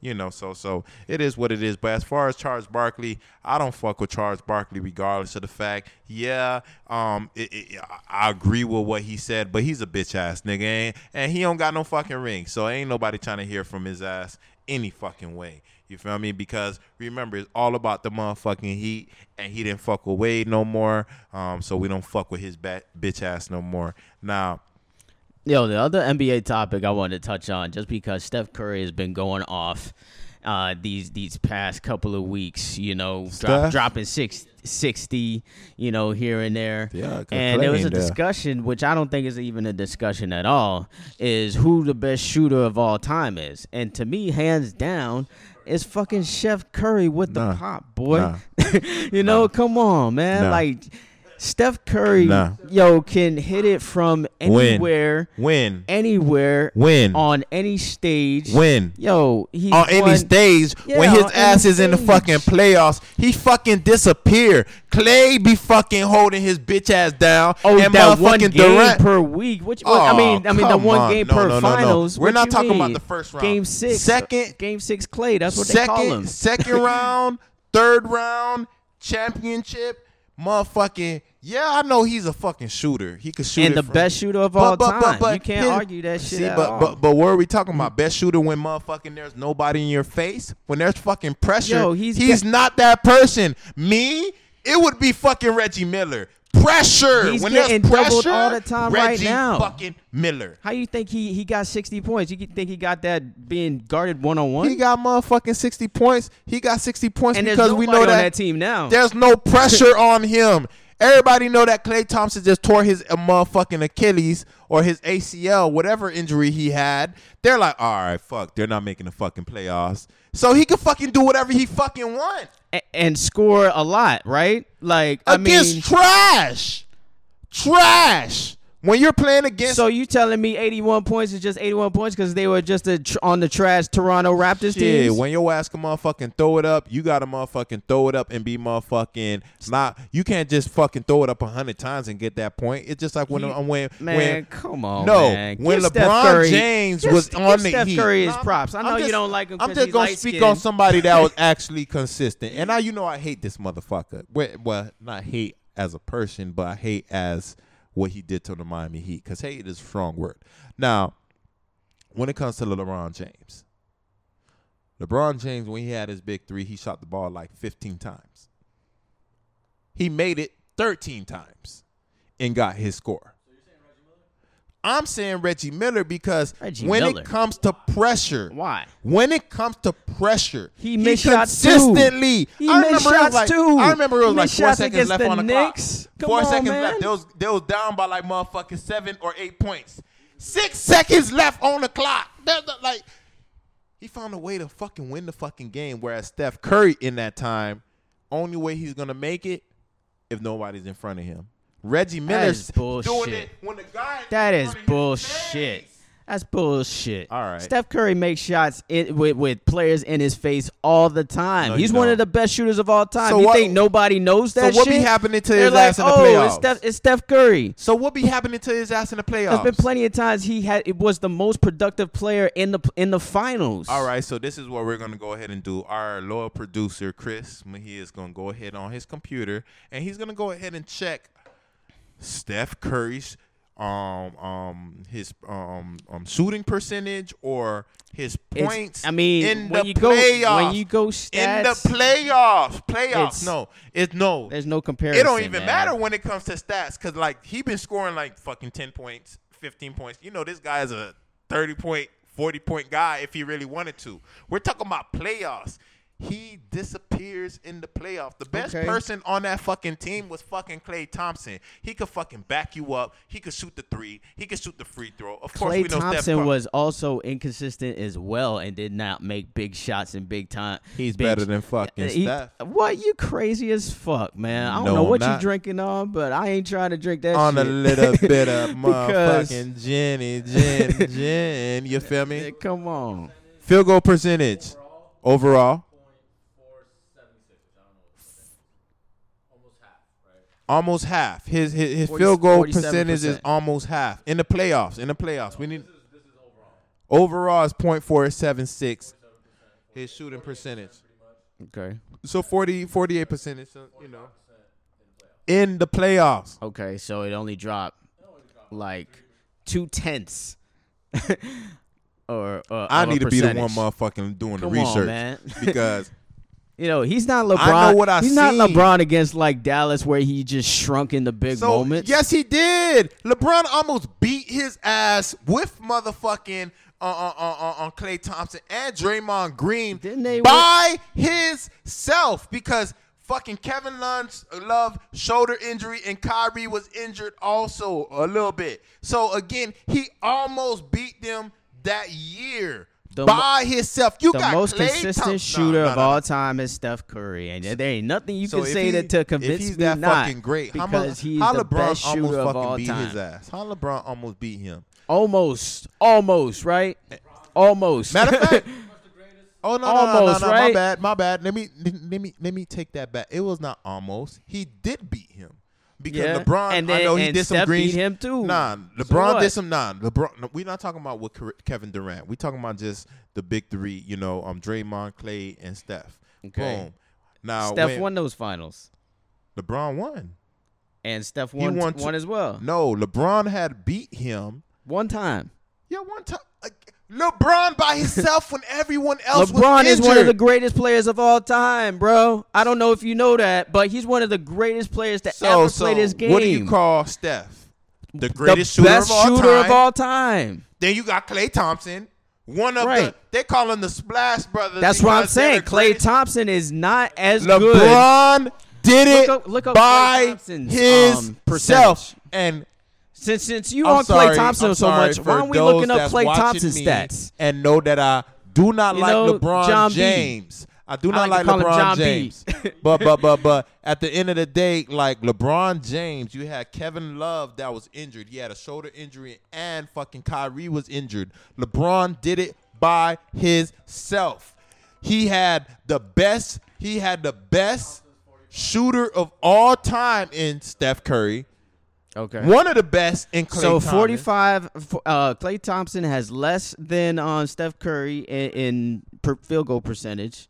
You know, so so it is what it is. But as far as Charles Barkley, I don't fuck with Charles Barkley, regardless of the fact. Yeah, um, it, it, I agree with what he said, but he's a bitch ass nigga, and, and he don't got no fucking ring, so ain't nobody trying to hear from his ass any fucking way. You feel me? Because remember, it's all about the motherfucking heat, and he didn't fuck with Wade no more. Um, so we don't fuck with his bat, bitch ass no more. Now, Yo, the other NBA topic I wanted to touch on, just because Steph Curry has been going off uh, these these past couple of weeks, you know, drop, dropping six, 60, you know, here and there. Yeah, and there was a discussion, which I don't think is even a discussion at all, is who the best shooter of all time is. And to me, hands down, is fucking Chef Curry with the pop, boy. Nah. you know, come on, man. Nah. Like Steph Curry, Nah. yo, can hit it from anywhere win, anywhere win, on any stage. win. Yo, he on any stage Yeah, when his ass is in the fucking playoffs, he fucking disappear. Klay be fucking holding his bitch ass down. Oh, and that one game Durant. per week. Which I Oh, mean, I mean the one on. game No, per no, no, finals. We're What not talking about the first round. Game six, Second- game six Klay. That's what second, they call him. second round, third round, championship, motherfucking. Yeah, I know he's a fucking shooter. He could shoot And the best shooter of all time. you can't argue that shit See, but, all. but but what are we talking about? Mm. Best shooter when motherfucking there's nobody in your face. When there's fucking pressure, Yo, he's he's get- not that person. Me, it would be fucking Reggie Miller. Pressure. He's when there's getting doubled pressure, all the time right Reggie now. Fucking Miller. How you think he he got sixty points? You think he got that being guarded one on one? He got motherfucking sixty points. He got sixty points And because we know that, that team now. There's no pressure on him. Everybody know that Klay Thompson just tore his motherfucking Achilles or his ACL, whatever injury he had. They're like, all right, fuck, they're not making the fucking playoffs. So he can fucking do whatever he fucking want A- and score a lot, right? Like I against mean, trash, trash. When you're playing against, so you telling me eighty one points is just eighty one points because they were just a tr- on the trash Toronto Raptors team. Yeah, when your ass can motherfucking throw it up, you gotta motherfucking throw it up and be motherfucking not. You can't just fucking throw it up a hundred times and get that point. It's just like when You- when Man, when come on, no man. when Give LeBron Curry- James give- was give on the Steph Heat. Curry his props. I I'm know you don't like him I'm just he's gonna speak light-skinned. on somebody that was actually consistent, and now you know I hate this motherfucker. Well, well, not hate as a person, but I hate as what he did to the Miami Heat. Because hate is a strong word. Now, when it comes to LeBron James, LeBron James, when he had his big three, he shot the ball like 15 times. He made it 13 times and got his score. I'm saying Reggie Miller because Reggie when Miller. it comes to pressure, Why? when it comes to pressure, He missed shots too. consistently. He I missed remember it was shots like, too. I remember it was He like four seconds left the on the Knicks. clock. Come four on, seconds man. left. They was they was down by like motherfucking seven or eight points. Six seconds left on the clock. They're like he found a way to fucking win the fucking game. Whereas Steph Curry in that time, only way he's gonna make it if nobody's in front of him. Reggie Miller's doing it when the guy That is front of his bullshit. That's bullshit. All right. Steph Curry makes shots in, with with players in his face all the time. No, He's one of the best shooters of all time. So you what- think nobody knows that? So what shit? be happening to They're his like, ass in the oh, playoffs? it's Steph, it's Steph Curry. So what be happening to his ass in the playoffs? There's been plenty of times he had it was the most productive player in the in the finals. All right, so this is what we're gonna go ahead and do. Our loyal producer Chris, he is gonna go ahead on his computer and he's gonna go ahead and check Steph Curry's um um his um um shooting percentage or his It's- points. I mean, in when the you go playoffs, when you go stats, in the playoffs, playoffs. It's- no, it's no. there's no comparison. It don't even man. matter when it comes to stats because like he been scoring like fucking ten points, fifteen points. You know this guy is a thirty point, forty point guy if he really wanted to. We're talking about playoffs. He disappears in the playoff. The best Okay. person on that fucking team was fucking Klay Thompson. He could fucking back you up. He could shoot the three. He could shoot the free throw. Of course, Klay we know Steph Thompson Curry- was also inconsistent as well and did not make big shots in big time. He's big- better than fucking He- Steph. What you crazy as fuck, man? I don't No, know what you not. drinking on, but I ain't trying to drink that shit. on shit. a little bit of Because- motherfucking Jenny, gin, gin. You feel me? Come on. Field goal percentage overall, Four seventy six, which I don't know what that is. Almost half, right? Almost half. His his, his 40 field goal percentage is almost half in the playoffs. In the playoffs, we need This is this is overall. overall is .476. His shooting percentage. Okay. So 40 48 percentage. So, you know, in the playoffs. Okay, so it only dropped like two tenths. or uh, I need to be the one motherfucking doing Come the on, research man. because You know, he's not LeBron. I know what I he's not seen. LeBron against like Dallas where he just shrunk in the big So moments. yes, he did. LeBron almost beat his ass with motherfucking uh, uh, uh, uh, on Klay Thompson and Draymond Green Didn't they by himself because fucking Kevin Love, Love shoulder injury and Kyrie was injured also a little bit. So again, he almost beat them that year. The by himself, you the most Klay consistent Thompson- shooter No, no, of no, no. all time is Steph Curry, and there ain't nothing you So can say he- that to if convince he's me that not. fucking great, how, because he's how the LeBron best almost shooter of all beat time. his ass? How LeBron almost beat him? Almost, almost, right? Almost. Matter of fact, oh no, no, no, Almost, no, no, right? my bad, my bad. Let me let me let me take that back. It was not almost. He did beat him because Yeah, LeBron. and I then- know he did some green. beat him too. Nah, LeBron what? did some. Nah, LeBron. No, we're not talking about with Ke- Kevin Durant. We're talking about just the big three. You know, um, Draymond, Klay, and Steph. Okay. Boom. Now, Steph won those finals, LeBron won. and Steph He won won one two- as well. No, LeBron had beat him. One time. Yeah, one time. LeBron by himself when everyone else was LeBron is one of the greatest players of all time, bro. I don't know if you know that, but he's one of the greatest players to So, ever so play this game. what do you call Steph? The the greatest shooter best of all shooter time. of all time? Then you got Klay Thompson, one of Right. the. They call him the Splash Brothers. That's what I'm saying. Klay Thompson is not as good. LeBron did it Look up- look up by his um, percentage. self. And Since since you I'm on sorry, Klay Thompson so much, why aren't we looking up Klay Thompson stats? And know that I do not You like know, LeBron John James. I do I not like like, him LeBron James. but but but but at the end of the day, like LeBron James, you had Kevin Love that was injured. He had a shoulder injury, and fucking Kyrie was injured. LeBron did it by himself. He had the best. He had the best shooter of all time in Steph Curry. Okay. One of the best in Klay so Thompson. 45 uh Klay Thompson has less than uh, Steph Curry in, in per field goal percentage.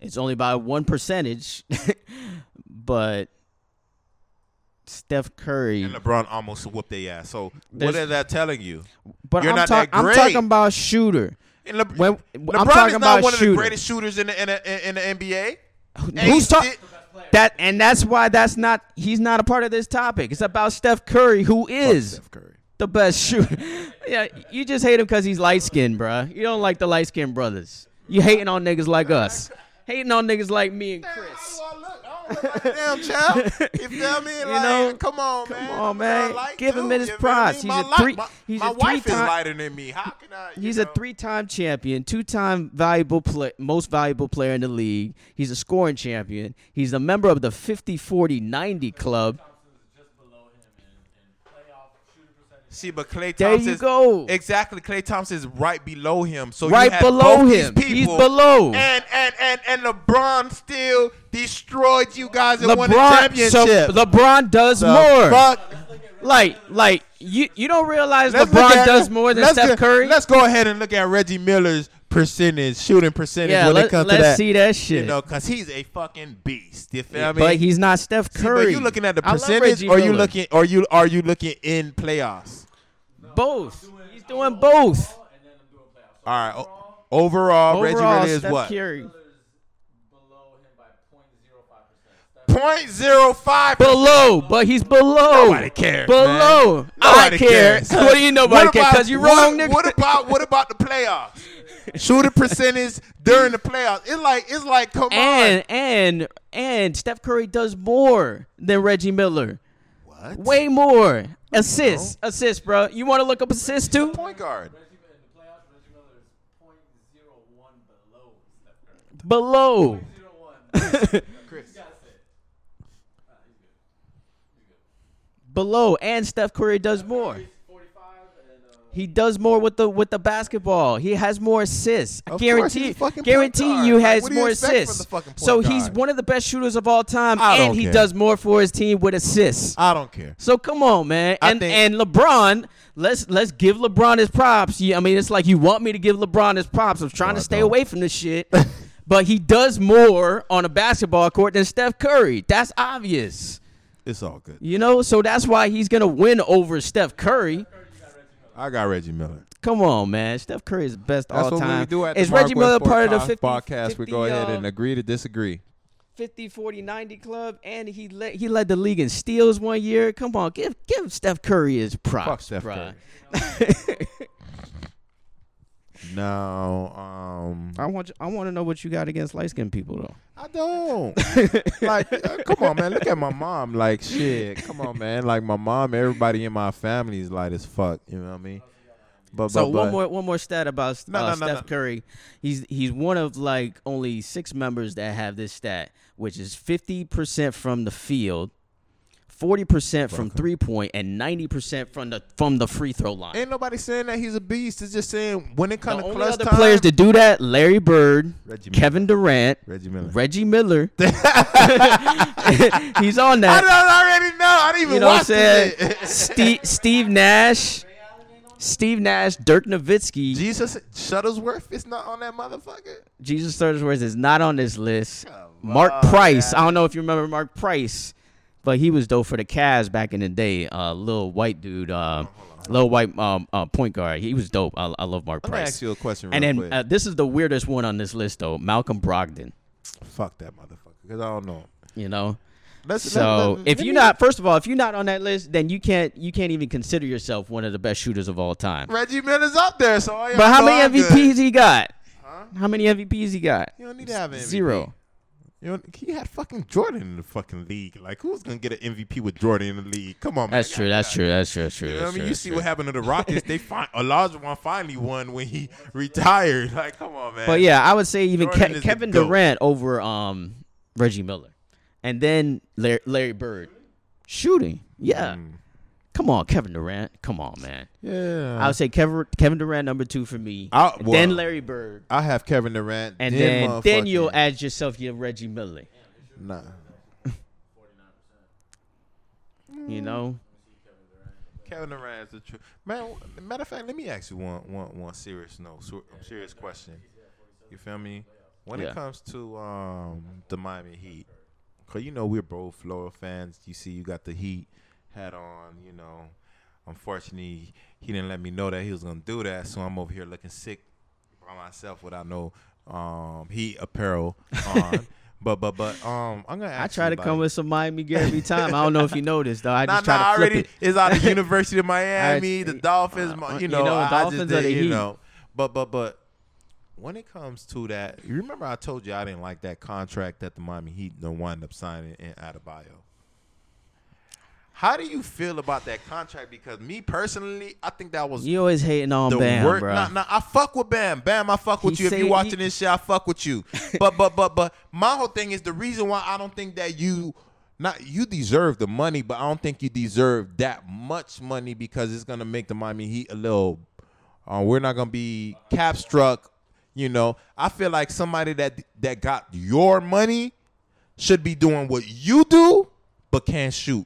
It's only by one percentage, but Steph Curry. And LeBron almost whooped their ass. So what is that telling you? But you're I'm, not talk- that I'm talking about shooter. And Le- When- I'm LeBron talking is about not one of the greatest shooters in the in the, in the NBA. And Who's talking? Did- That and that's why that's not. He's not a part of this topic. It's about Steph Curry, who is Steph Curry. the best shooter. yeah, you just hate him because he's light skinned, bruh. You don't like the light skinned brothers. You hating on niggas like us. Hating on niggas like me and Chris. How do I look? I don't look like a damn child. You feel me? You like, know? come on, Come man. Come on, man. light, Give him his props. He's a three- My, he's my a wife is three-time- lighter than me. How can I? He's a three-time champion, two-time valuable play, most valuable player in the league. He's a scoring champion. He's a member of the 50-40-90 club. Thompson's just below him in, in playoff shooting percentage. See, but Klay Thompson. There you go. Exactly, Klay Thompson is right below him. So Right below both these him. He's below. And and and and LeBron still destroyed you guys and won the LeBron, championship. so LeBron does The more. fuck? Like, like you, you don't realize Let's LeBron at- does more than Steph get- Curry. Let's go ahead and look at Reggie Miller's percentage, shooting percentage Yeah, when let, it comes let's to that. see that shit. You know, cause he's a fucking beast. You feel me? but he's not Steph See, Curry. but you looking at the percentage, or you Miller. looking, or you are you looking in playoffs? both? He's doing both. Doing. So All right. Overall, Reggie Overall, Miller is Steph what? Curry. Below him by 0.05%. Point zero five. Below, but he's below. Nobody cares. Below. man. I Nobody care. cares. What do you know nobody What care? Because you what- wrong, nigga. What about what about the playoffs? Shooting percentage during the playoffs. It's like it's like come and on. and and Steph Curry does more than Reggie Miller. What? Way more. Assists. Oh. Assists, bro. You want to look up assists too? Point guard. Reggie in the playoffs, Reggie Miller is 0.01 below Below. 0.01. Chris. You gotta say it. Nah, he's good. He's good. Below. And Steph Curry does more. He's 45 and uh, He does more with the with the basketball. He has more assists. I Of guarantee he's a fucking point guarantee guard. you Like, has you more from assists. the fucking point So he's one of the best shooters of all time, and he care. does more for his team with assists. I don't care. So come on, man. I And think- and LeBron, let's let's give LeBron his props. You, I mean, it's like you want me to give LeBron his props. I'm trying No, to stay away from this shit. but he does more on a basketball court than Steph Curry. That's obvious. It's all good. You know, so that's why he's gonna win over Steph Curry. I got Reggie Miller. Come on, man. Steph Curry is the best That's all what time. we do at is the Reggie Mark Miller West part of the Podcast- 50, podcast. 50, we go ahead and uh, agree to disagree. 50 40 90 club and he led he led the league in steals one year. Come on, give give Steph Curry his props. Fuck Steph bruh. No, um, I want you, I want to know what you got against light skinned people though. I don't. like, uh, come on, man. Look at my mom. Like, shit. Come on, man. Like, my mom, everybody in my family is light as fuck. You know what I mean? But, So but, one more one more stat about uh, no, no, Steph no. Curry. He's he's one of like only six members that have this stat, which is fifty percent from the field, forty percent from three point, and ninety percent from the from the free throw line. Ain't nobody saying that he's a beast. It's just saying when it the comes to only clutch other time, players to do that: Larry Bird, Reggie Miller. Kevin Durant, Reggie Miller. Reggie Miller. He's on that. I don't already know. I didn't even You know what I'm watch saying? it. Steve Steve Nash, Steve Nash, Dirk Nowitzki, Jesus Shuttlesworth is not on that motherfucker. Jesus Shuttlesworth is not on this list. Come Mark on, Price, man. I don't know if you remember Mark Price, but he was dope for the Cavs back in the day. Uh, little white dude, uh, little white um, uh, point guard. He was dope. I, I love Mark I'm gonna Price. ask you a question real And then uh, this is the weirdest one on this list though, Malcolm Brogdon. Fuck that motherfucker, because I don't know. You know. Let's, So let- let- if you're not, first of all, if you're not on that list, then you can't you can't even consider yourself one of the best shooters of all time. Reggie Miller's up there, so But how many I'm good. MVPs he got? Huh? How many MVPs he got? You don't need to have an MVP. Zero. You know, he had fucking Jordan in the fucking league. Like, who's gonna get an MVP with Jordan in the league? Come on, man. That's true. That's true. That's true. That's true. You know I mean, true, you see true. what happened to the Rockets. They find Olajuwon finally won when he retired. Like, come on, man. But yeah, I would say even Ke- Kevin. Durant over um Reggie Miller, and then Larry, Larry Bird shooting. Yeah, Mm. Come on, Kevin Durant. Come on, man. yeah, I would say Kevin Kevin Durant number two for me. I- well, then Larry Bird, I have Kevin Durant, and then then you'll add yourself your Reggie Miller. nah. You know, Kevin Durant is the truth. Man, matter of fact, let me ask you one, one, one serious no, serious question. You feel me? When Yeah. it comes to um, the Miami Heat, cause you know we're both Florida fans. You see, you got the Heat hat on. You know, unfortunately, he didn't let me know that he was gonna do that, so I'm over here looking sick by myself without no um, Heat apparel on. But but but um, I'm gonna. I try to come with some Miami gear every time. I don't know if you noticed though. I Nah, just try nah, to flip already it. it's out of University of Miami, I- the Dolphins. uh, mo- uh, you you know, know, I, I Dolphins just are did, the you Heat. know. But but but when it comes to that, you remember I told you I didn't like that contract that the Miami Heat don't wind up signing in Adebayo. How do you feel about that contract? Because me personally, I think that was You always hating on the Bam, worst. bro. Nah, nah, I fuck with Bam. Bam, I fuck with He you. If you watching he- this shit, I fuck with you. But but but but my whole thing is the reason why I don't think that you not you deserve the money, but I don't think you deserve that much money because it's gonna make the Miami Heat a little. Uh, we're not gonna be cap struck. You know, I feel like somebody that that got your money should be doing what you do, but can't shoot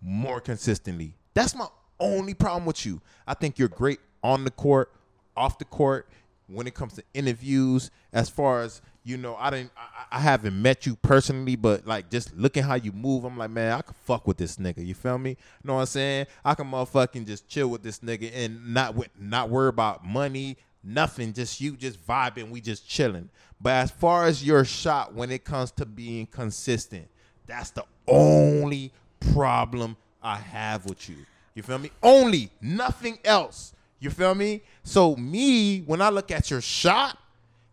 more consistently. That's my only problem with you. I think you're great on the court, off the court. when it comes to interviews, as far as you know, I didn't, I, I haven't met you personally, but like just looking how you move, I'm like, man, I can fuck with this nigga. You feel me? You know what I'm saying? I can motherfucking just chill with this nigga and not with, not worry about money, nothing. Just you, just vibing. We just chilling. But as far as your shot, when it comes to being consistent, that's the only problem I have with you. You feel me? Only nothing else. You feel me? So me, when I look at your shot,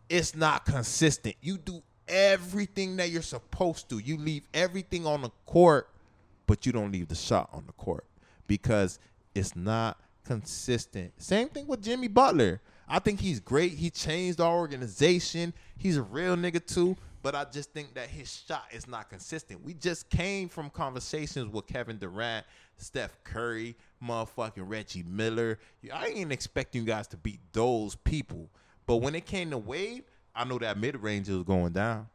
it's not consistent. You do everything that you're supposed to. You leave everything on the court, but you don't leave the shot on the court because it's not consistent. Same thing with Jimmy Butler. I think he's great. He changed our organization. He's a real nigga too, but I just think that his shot is not consistent. We just came from conversations with Kevin Durant, Steph Curry, motherfucking Reggie Miller. I ain't expecting you guys to beat those people. But when it came to Wade, I know that mid range was going down.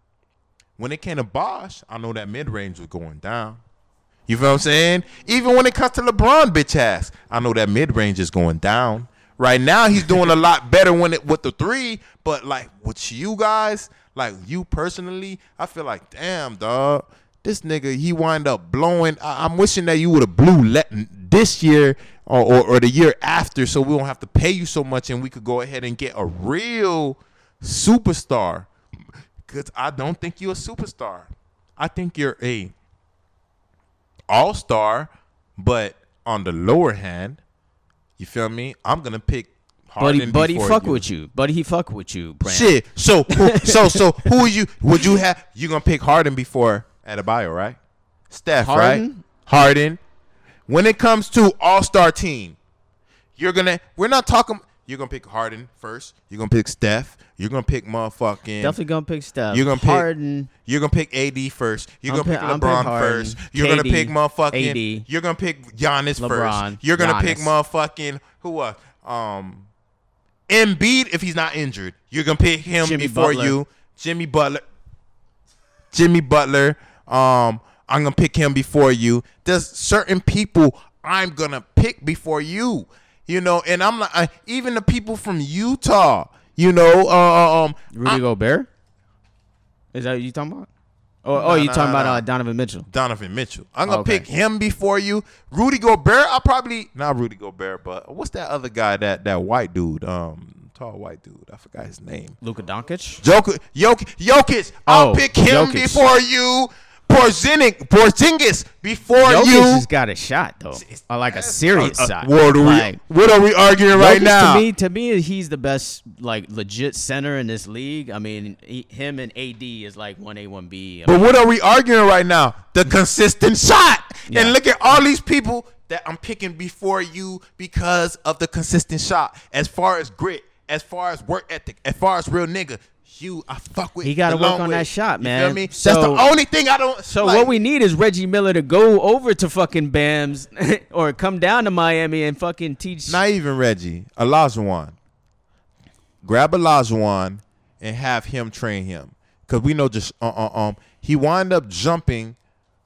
When it came to Bosh, I know that mid range was going down. You feel what I'm saying? Even when it comes to LeBron, bitch ass, I know that mid range is going down. Right now, he's doing a lot better when it with the three, but like with you guys, like you personally, I feel like, damn, dog, this nigga, he wind up blowing. I, am wishing that you would have blew let, this year or, or, or the year after, so we don't have to pay you so much, and we could go ahead and get a real superstar. Cause I don't think you're a superstar. I think you're a all star, but on the lower hand, you feel me? I'm gonna pick Buddy, buddy, fuck you. with you. Buddy, he fuck with you. Brand. Shit. So who, so so who are you would you have? You gonna pick Harden before Adebayo, right? Steph, right? Harden? Harden. When it comes to All Star team, you're gonna. We're not talking. You're gonna pick Harden first. You're gonna pick Steph. You're gonna pick motherfucking. Definitely gonna pick Steph. You're gonna pick Harden. You're gonna pick AD first. You're I'm gonna pick pick- I'm pick LeBron Harden, first. You're gonna pick motherfucking. AD, You're gonna pick Giannis LeBron, first. You're gonna pick motherfucking who? Uh, um, Embiid if he's not injured. You're gonna pick him Jimmy before Butler. you. Jimmy Butler. Jimmy Butler. Um, I'm gonna pick him before you. There's certain people I'm gonna pick before you. You know, and I'm like, I, even the people from Utah. You know, uh, um, Rudy I- Gobert. Is that what you talking about? Oh, oh, you talking about uh, Donovan Mitchell? Donovan Mitchell. I'm gonna Okay. pick him before you. Rudy Gobert. I probably not Rudy Gobert, but what's that other guy? That that white dude, um, tall white dude. I forgot his name. Luka Doncic. Jokic. Jokic. Jokic. I'll Oh, pick him Jokic. before you. Porzingis. Porzingis before Jokic you. has got a shot though, or like a serious Uh, uh, shot. What are we? Like, what are we arguing right now? To me, to me, he's the best, like legit center in this league. I mean, he, him and AD is like one A, one B. But mean, what are we arguing right now? The consistent shot. Yeah. And look at all these people that I'm picking before you because of the consistent shot. As far as grit, as far as work ethic, as far as real nigga, you I fuck with. He gotta the work on way. that shot, You man. feel me? That's the only thing I don't. So like, what we need is Reggie Miller to go over to fucking Bams or come down to Miami and fucking teach. Not even Reggie, Olajuwon. Grab Olajuwon and have him train him, cause we know just uh, uh, um he wound up jumping,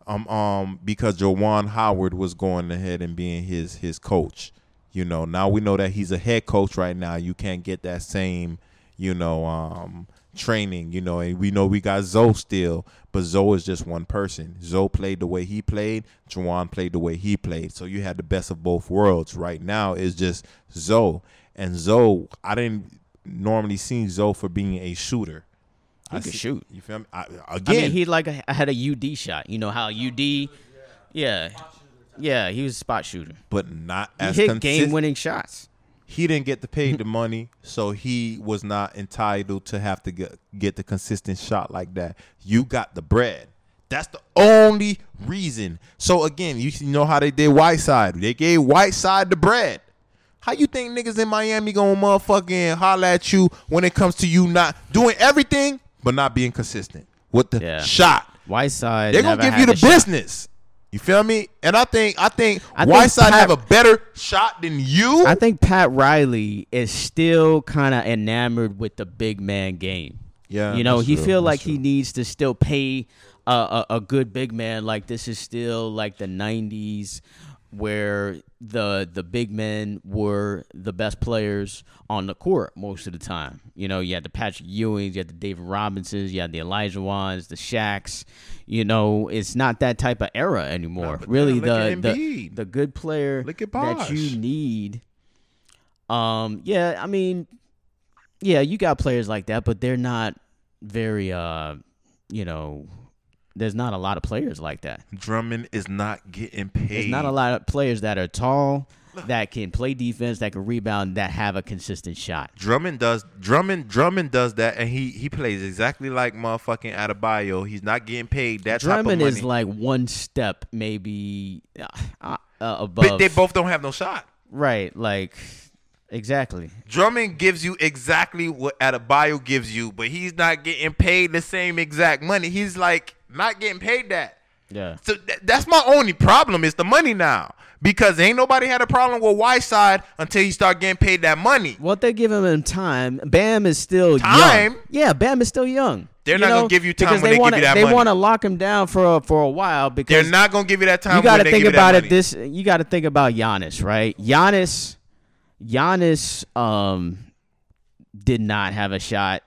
um um because Juwan Howard was going ahead and being his his coach. You know now we know that he's a head coach right now. You can't get that same you know um training. You know and we know we got Zoe still, but Zoe is just one person. Zoe played the way he played. Juwan played the way he played. So you had the best of both worlds. Right now is just Zoe and Zoe. I didn't normally see Zoe for being a shooter. He I could see- shoot. You feel me? I, I again, mean, he like a, had a UD shot. You know how UD, yeah, yeah, he was a spot shooter. but not He as hit consist- game-winning shots. He didn't get to pay the money, so he was not entitled to have to get, get the consistent shot like that. You got the bread. That's the only reason. So again, you know how they did Whiteside. They gave Whiteside the bread. How you think niggas in Miami gonna motherfucking holler at you when it comes to you not doing everything but not being consistent with the Yeah. shot? Whiteside. They're gonna give you the shot. business. You feel me? And I think I think I think Whiteside Pat- have a better shot than you. I think Pat Riley is still kind of enamored with the big man game. Yeah, you know, he true, feel like he needs to still pay a, a, a good big man. Like this is still like the '90s where the the big men were the best players on the court most of the time. You know, you had the Patrick Ewings, you had the David Robinsons, you had the Olajuwons, the Shaqs. You know, it's not that type of era anymore. but really, the the, the good player that you need. Um, yeah, I mean, yeah, you got players like that, but they're not very uh, you know, there's not a lot of players like that. Drummond is not getting paid. There's not a lot of players that are tall, that can play defense, that can rebound, that have a consistent shot. Drummond does Drummond Drummond does that, and he he plays exactly like motherfucking Adebayo. He's not getting paid that Drummond type of money. is like one step maybe uh, uh, above. but they both don't have no shot. right, like exactly. Drummond gives you exactly what Adebayo gives you, but he's not getting paid the same exact money. He's like not getting paid that. Yeah. So th- that's my only problem is the money now. Because ain't nobody had a problem with Whiteside until he start getting paid that money. What they're giving him time? Bam is still Time? young. Yeah, Bam is still young. They're You not gonna give you time because when they give wanna, you that They money. want to lock him down for a, for a while because They're not gonna give you that time. you got to when they think give you that about it. money. This you got to think about Giannis, right? Giannis, Giannis, um, did not have a shot.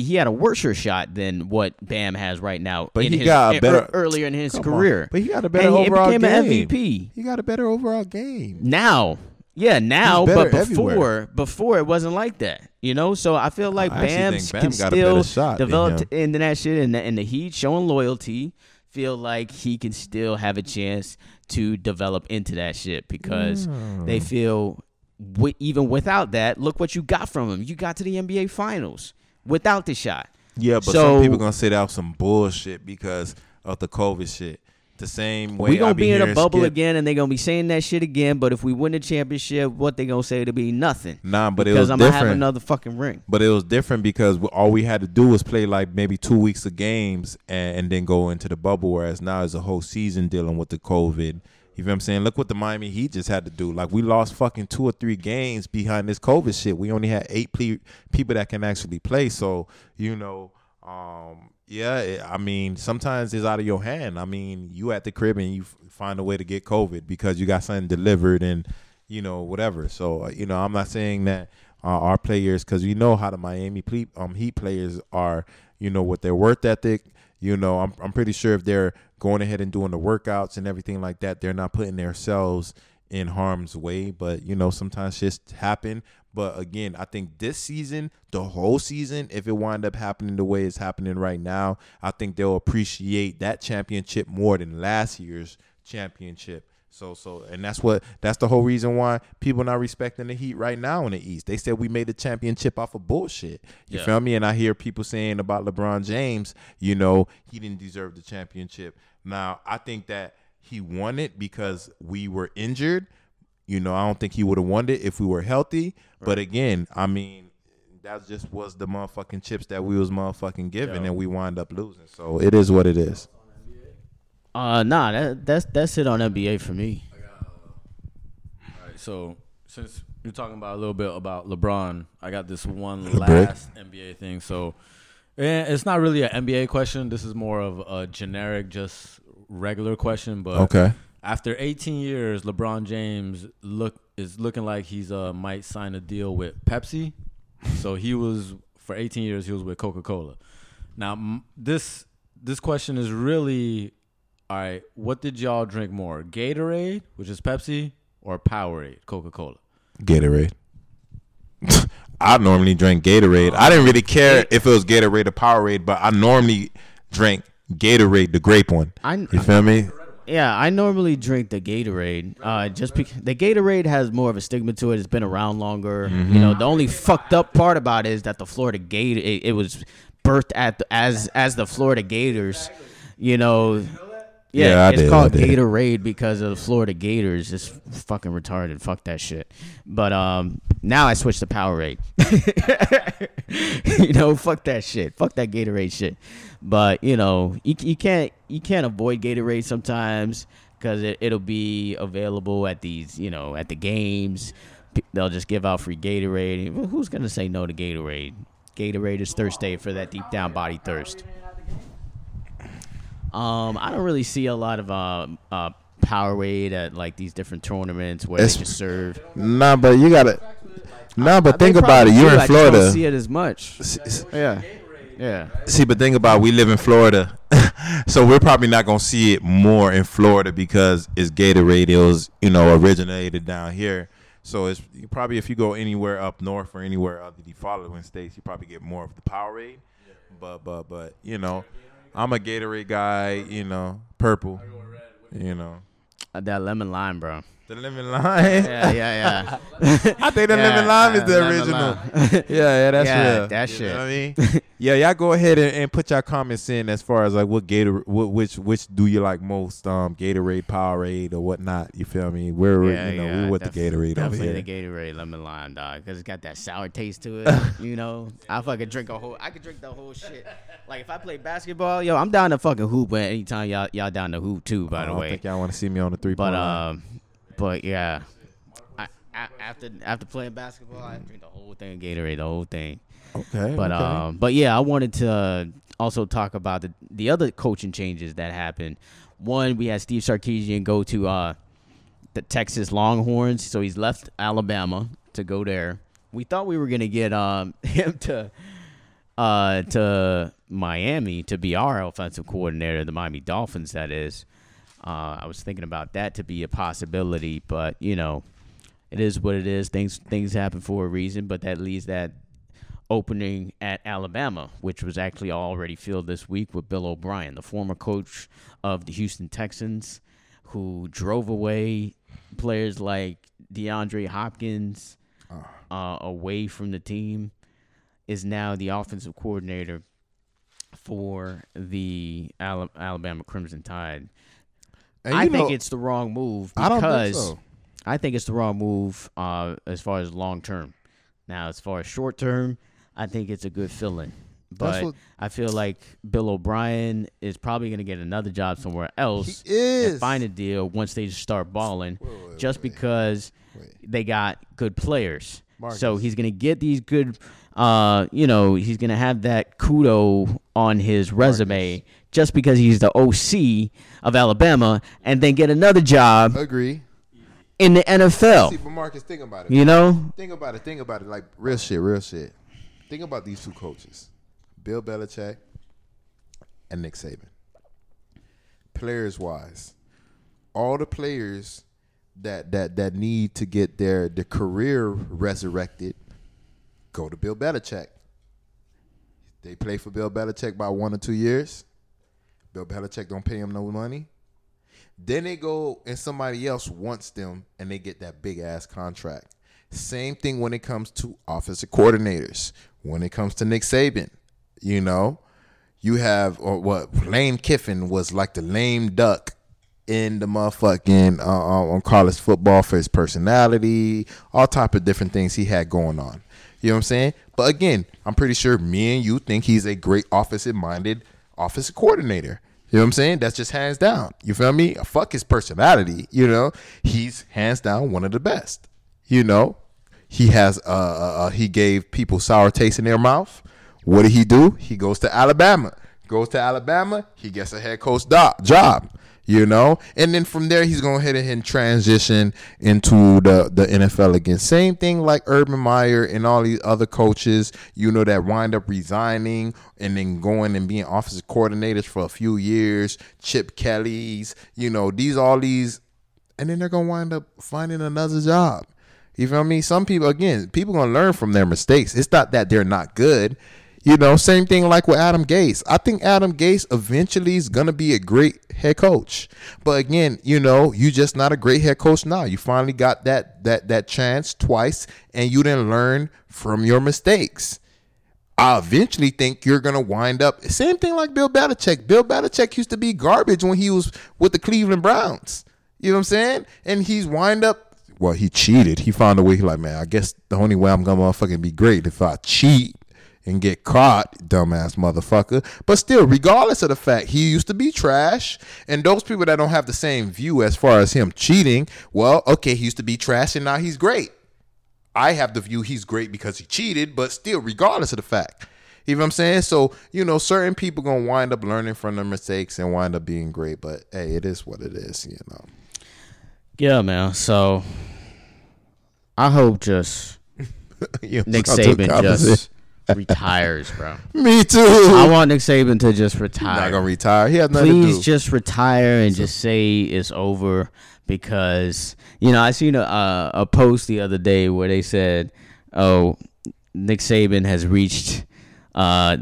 He had a worser shot than what Bam has right now. But in he his- got a er, better- ear- earlier in his Come on. career. But he got a better and he overall became an game. MVP. He got a better overall game. Now, yeah, now, but before, everywhere. before it wasn't like that, you know. So I feel like I Bam can still develop into that shit, and the, and the Heat showing loyalty. Feel like he can still have a chance to develop into that shit because they feel wi- even without that, look what you got from him. You got to the NBA Finals without the shot. Yeah, but So- some people gonna sit out some bullshit because of the COVID shit. The same way we gonna I be in a bubble Skip- again, and they gonna be saying that shit again. But if we win the championship, what they gonna say? It'll be nothing. Nah, but it because was I'm gonna have another fucking ring. But it was different because all we had to do was play like maybe two weeks of games and, and then go into the bubble. Whereas now it's a whole season dealing with the COVID. You feel what I'm saying? Look what the Miami Heat just had to do. Like we lost fucking two or three games behind this COVID shit. We only had eight ple- people that can actually play. So you know, um, yeah. It, I mean, sometimes it's out of your hand. I mean, you at the crib and you f- find a way to get COVID because you got something delivered and you know whatever. So uh, you know, I'm not saying that uh, our players because you know how the Miami ple- um, Heat players are. You know with their worth ethic. You know, I'm I'm pretty sure if they're going ahead and doing the workouts and everything like that, they're not putting themselves in harm's way. But you know, sometimes shit happen. But again, I think this season, the whole season, if it wind up happening the way it's happening right now, I think they'll appreciate that championship more than last year's championship. So so and that's what that's the whole reason why people not respecting the Heat right now in the East. They said we made the championship off of bullshit. You Yeah. feel me? And I hear people saying about LeBron James, you know, he didn't deserve the championship. Now, I think that he won it because we were injured. You know, I don't think he would have won it if we were healthy. But again, I mean, that just was the motherfucking chips that we was motherfucking given, and we wind up losing. So it is what it is. Uh, nah, that, that's that's it on NBA for me. All right, so since you're talking about a little bit about LeBron, I got this one last NBA thing. So eh, it's not really an NBA question. This is more of a generic, just regular question. But Okay. after 18 years, LeBron James look is looking like he's uh might sign a deal with Pepsi. so he was for 18 years he was with Coca Cola. Now m- this this question is really all right. What did y'all drink more, Gatorade, which is Pepsi, or Powerade, Coca Cola? Gatorade. I normally drink Gatorade. I didn't really care if it was Gatorade or Powerade, but I normally drink Gatorade, the grape one. I You feel me? yeah, I normally drink the Gatorade. Uh, just because the Gatorade has more of a stigma to it. It's been around longer. Mm-hmm. You know, the only fucked up part about it is that the Florida Gator it, it was birthed at the, as as the Florida Gators. You know. Yeah, Yeah, I it's did, called. Gatorade because of the Florida Gators. It's fucking retarded. Fuck that shit. But um, now I switched to Powerade. you know, fuck that shit. Fuck that Gatorade shit. But you know, you, you can't you can't avoid Gatorade sometimes because it, it'll be available at these you know at the games. They'll just give out free Gatorade. Who's gonna say no to Gatorade? Gatorade is thirsty for that deep down body thirst. Um, I don't really see a lot of uh, uh, Powerade at like these different tournaments where It's- they just serve. Nah, but you gotta. Nah, but They think about it. do, You're I in just don't Florida. see it as much. S- s- Yeah, yeah. See, but think about it, we live in Florida, so we're probably not gonna see it more in Florida because it's Gatorade. It was you know originated down here, so it's you probably if you go anywhere up north or anywhere other the following states, you probably get more of the Powerade. But but but you know, I'm a Gatorade guy. You know, purple. You know, Uh, that lemon lime, bro. The lemon lime. Yeah, yeah, yeah. I think the Yeah, lemon lime is uh, the original. yeah, yeah, that's Yeah, real. that You shit. know what I mean, yeah, y'all go ahead and, and put your comments in as far as like what Gator, what, which which do you like most, um, Gatorade, Powerade, or whatnot. You feel me? We're yeah. you know yeah, we with the def- Gatorade over Definitely here. the Gatorade lemon lime, dog, because it's got that sour taste to it. you know, I fucking drink a whole. I could drink the whole shit. Like if I play basketball, yo, I'm down to fucking hoop. But anytime y'all y'all down to hoop too, by I the don't way. think y'all want to see me on the three But point line. um, but yeah, I, I, after after playing basketball, I drink the whole thing, of Gatorade, the whole thing. Okay, But okay. um, but yeah, I wanted to also talk about the the other coaching changes that happened. One, we had Steve Sarkisian go to uh the Texas Longhorns, so he's left Alabama to go there. We thought we were gonna get um him to uh to Miami to be our offensive coordinator, the Miami Dolphins, that is. Uh, I was thinking about that to be a possibility, but you know, it is what it is. Things things happen for a reason, but that leaves that opening at Alabama, which was actually already filled this week with Bill O'Brien, the former coach of the Houston Texans, who drove away players like DeAndre Hopkins uh, away from the team, is now the offensive coordinator for the Alabama Crimson Tide. I you think it's the wrong move I don't because think so. I think it's the wrong move uh, as far as long term. Now, as far as short term, I think it's a good fill-in. But what- I feel like Bill O'Brien is probably going to get another job somewhere else He is. and find a deal once they start balling, Wait, wait, just wait. because they got good players. So he's going to get these good, uh, you know, he's going to have that kudo on his resume just because he's the OC of Alabama and then get another job Agree. in the NFL. See, but Marcus, think about it. You know? Think about it. Think about it. Like real shit. Real shit. Think about these two coaches, Bill Belichick and Nick Saban. Players wise, all the players that that that need to get their their career resurrected go to Bill Belichick. They play for Bill Belichick by one or two years. Bill Belichick don't pay him no money. Then they go and somebody else wants them and they get that big ass contract. Same thing when it comes to offensive coordinators. When it comes to Nick Saban, you know, you have or what Lane Kiffin was like the lame duck in the motherfucking uh, uh, on college football for his personality, all type of different things he had going on. You know what I'm saying? But again, I'm pretty sure me and you think he's a great offensive minded offensive coordinator. You know what I'm saying? That's just hands down. You feel me? Fuck his personality. You know, he's hands down one of the best. You know, he has uh, uh, uh he gave people sour taste in their mouth. What did he do? He goes to Alabama. Goes to Alabama. He gets a head coach do- job. You know, and then from there he's going to head and transition into the the NFL again. Same thing like Urban Meyer and all these other coaches. You know that wind up resigning and then going and being offensive coordinators for a few years. Chip Kelly's. You know these all these, and then they're gonna wind up finding another job. You feel me? Some people, again, people gonna learn from their mistakes. It's not that they're not good. You know, same thing like with Adam Gase. I think Adam Gase eventually is gonna be a great head coach. But again, you know, you just not a great head coach now. You finally got that that that chance twice, and you didn't learn from your mistakes. I eventually think you're gonna wind up same thing like Bill Belichick. Bill Belichick used to be garbage when he was with the Cleveland Browns. You know what I'm saying? And he's wind up. Well, he cheated. He found a way. He like, man, I guess the only way I'm gonna motherfucking be great if I cheat and get caught, dumbass motherfucker. But still, regardless of the fact he used to be trash, and those people that don't have the same view as far as him cheating, well, okay, he used to be trash and now he's great. I have the view he's great because he cheated, but still, regardless of the fact. You know what I'm saying? So, you know, certain people gonna wind up learning from their mistakes and wind up being great. But hey, it is what it is, you know. Yeah, man. So I hope just Nick Saban just retires, bro. Me too. I want Nick Saban to just He's retire. not gonna retire. He has nothing Please to do. just retire and just say it's over because you know I seen a uh, a post the other day where they said, "Oh, Nick Saban has reached uh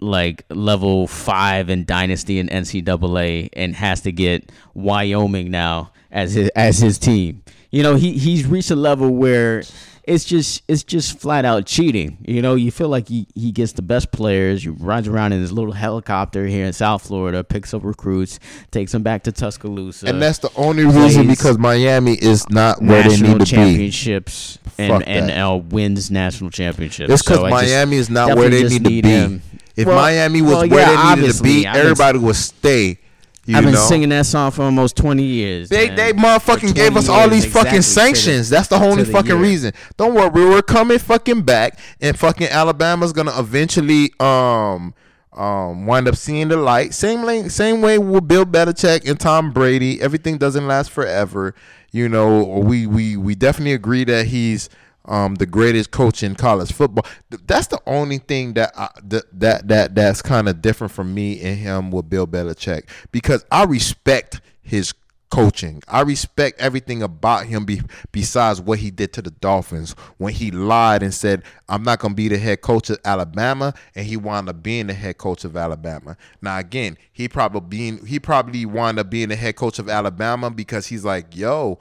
like level five in dynasty in NCAA and has to get Wyoming now as his as his team." You know he he's reached a level where it's just it's just flat out cheating. You know, you feel like he, he gets the best players. He rides around in his little helicopter here in South Florida, picks up recruits, takes them back to Tuscaloosa. and that's the only reason because Miami is not where they need to be. championships and uh, wins national championships. It's because So Miami is not where they need to be. him. If Well- Miami was well, where yeah, they needed to be, everybody would stay. You I've been know? singing that song for almost twenty years. They man. they motherfucking gave us all these fucking exactly to the- sanctions. That's the only the fucking year. reason. Don't worry, we're coming fucking back, and fucking Alabama's gonna eventually um um wind up seeing the light. Same lane, same way with Bill Belichick and Tom Brady. Everything doesn't last forever. You know, we we we definitely agree that he's um the greatest coach in college football. That's the only thing that I, that that that that's kind of different from me and him with Bill Belichick because I respect his coaching. I respect everything about him be, besides what he did to the Dolphins when he lied and said, I'm not going to be the head coach of Alabama and he wound up being the head coach of Alabama. Now again, he probably being he probably wound up being the head coach of Alabama because he's like, "Yo,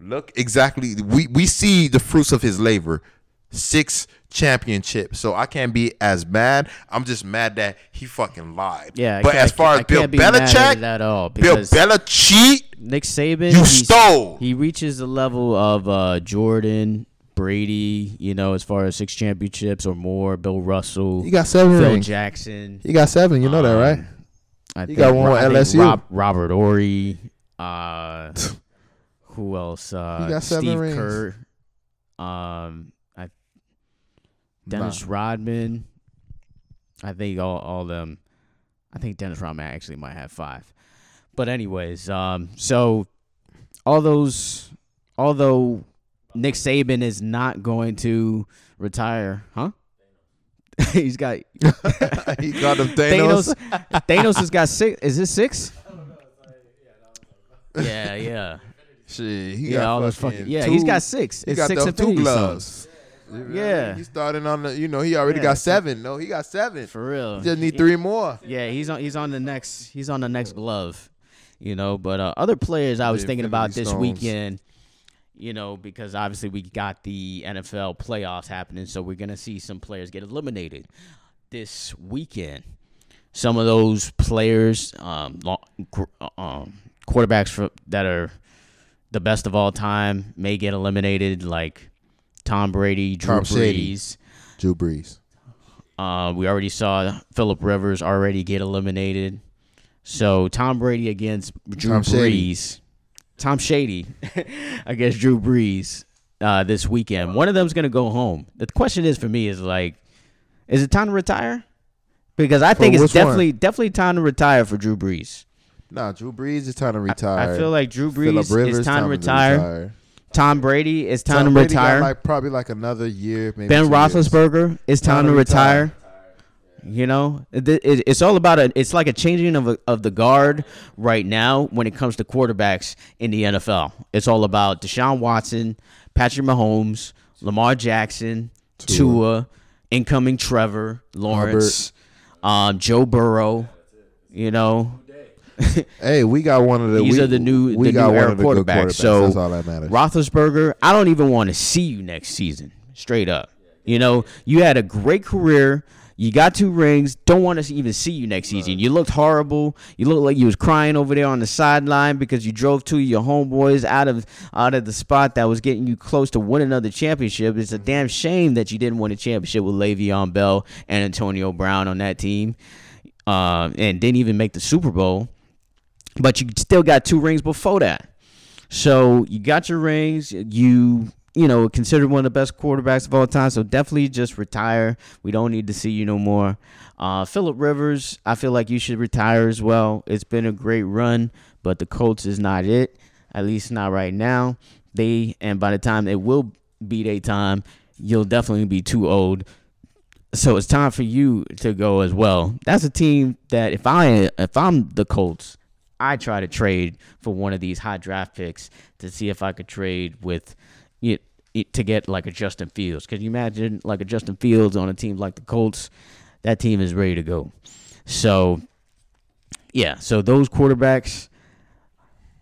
look exactly we we see the fruits of his labor. Six championships. So I can't be as mad. I'm just mad that he fucking lied. Yeah, But as far as Bill be mad Belichick, at all Bill Belichick, Nick Saban, You he's- stole. He reaches the level of uh, Jordan, Brady, you know, as far as six championships or more. Bill Russell, he got seven Phil rings. Jackson. He got seven. You know that, Um, right? I He think, got one Ro- with LSU. Rob, Robert Horry. Uh, who else? Uh, He got seven Steve rings. Kerr. Um, I, Dennis Rodman. I think all all them. I think Dennis Rodman actually might have five. But anyways, um, so all those, although Nick Saban is not going to retire, huh? He's got Nah. he got them Thanos. Thanos. Thanos has got six. Is this six? Yeah, yeah, Shit, he yeah. got All those fucking yeah. two- He's got six. He It's got six them two Infinity gloves. Stones. You know, Yeah. he started on the. You know, he already Yeah, got seven. No, he got seven. for real. He just need three more. Yeah, he's on. He's on the next. He's on the next glove. You know, but uh, other players I was thinking about this Stones. weekend. You know, because obviously we got the NFL playoffs happening, so we're gonna see some players get eliminated this weekend. Some of those players, um, uh, um, quarterbacks for, that are the best of all time, may get eliminated, like Tom Brady, Drew Tom Shady. Brees. Drew Brees. Uh, we already saw Philip Rivers already get eliminated. So Tom Brady against Drew Tom Shady. Brees. Tom Shady against Drew Brees uh, this weekend. One of them's gonna go home. The question is for me is like, is it time to retire? Because I think For it's which one? definitely definitely time to retire for Drew Brees. Nah, Drew Brees is time to retire. I feel like Drew Brees Rivers is time, to retire. Tom Brady is time Tom to Brady retire. like probably like another year, maybe. Ben two years. Roethlisberger, it's time, Time to to retire. retire. You know, it, it- it's all about a. It's like a changing of a, of the guard right now when it comes to quarterbacks in the NFL. It's all about Deshaun Watson, Patrick Mahomes, Lamar Jackson, Tua, incoming Trevor Lawrence, um, Joe Burrow. You know, Hey, we got one of the. These we, are the new- We the got new one era of the quarterbacks. quarterbacks. So, That's all that matters. Roethlisberger, I don't even want to see you next season. Straight up. You know, you had a great career. You got two rings. Don't want to even see you next season. You looked horrible. You looked like you was crying over there on the sideline because you drove two of your homeboys out of out of the spot that was getting you close to winning another championship. It's a damn shame that you didn't win a championship with Le'Veon Bell and Antonio Brown on that team, uh, and didn't even make the Super Bowl. But you still got two rings before that. So you got your rings. You you know considered one of the best quarterbacks of all time. So definitely just retire. We don't need to see you no more. Uh, Philip Rivers, I feel like you should retire as well. It's been a great run, but the Colts is not it. At least not right now. They and by the time it will be their time, you'll definitely be too old. So it's time for you to go as well. That's a team that if I if I'm the Colts, I try to trade for one of these high draft picks to see if I could trade with it, it to get like a Justin Fields. Could you imagine like a Justin Fields on a team like the Colts? That team is ready to go. So yeah, so those quarterbacks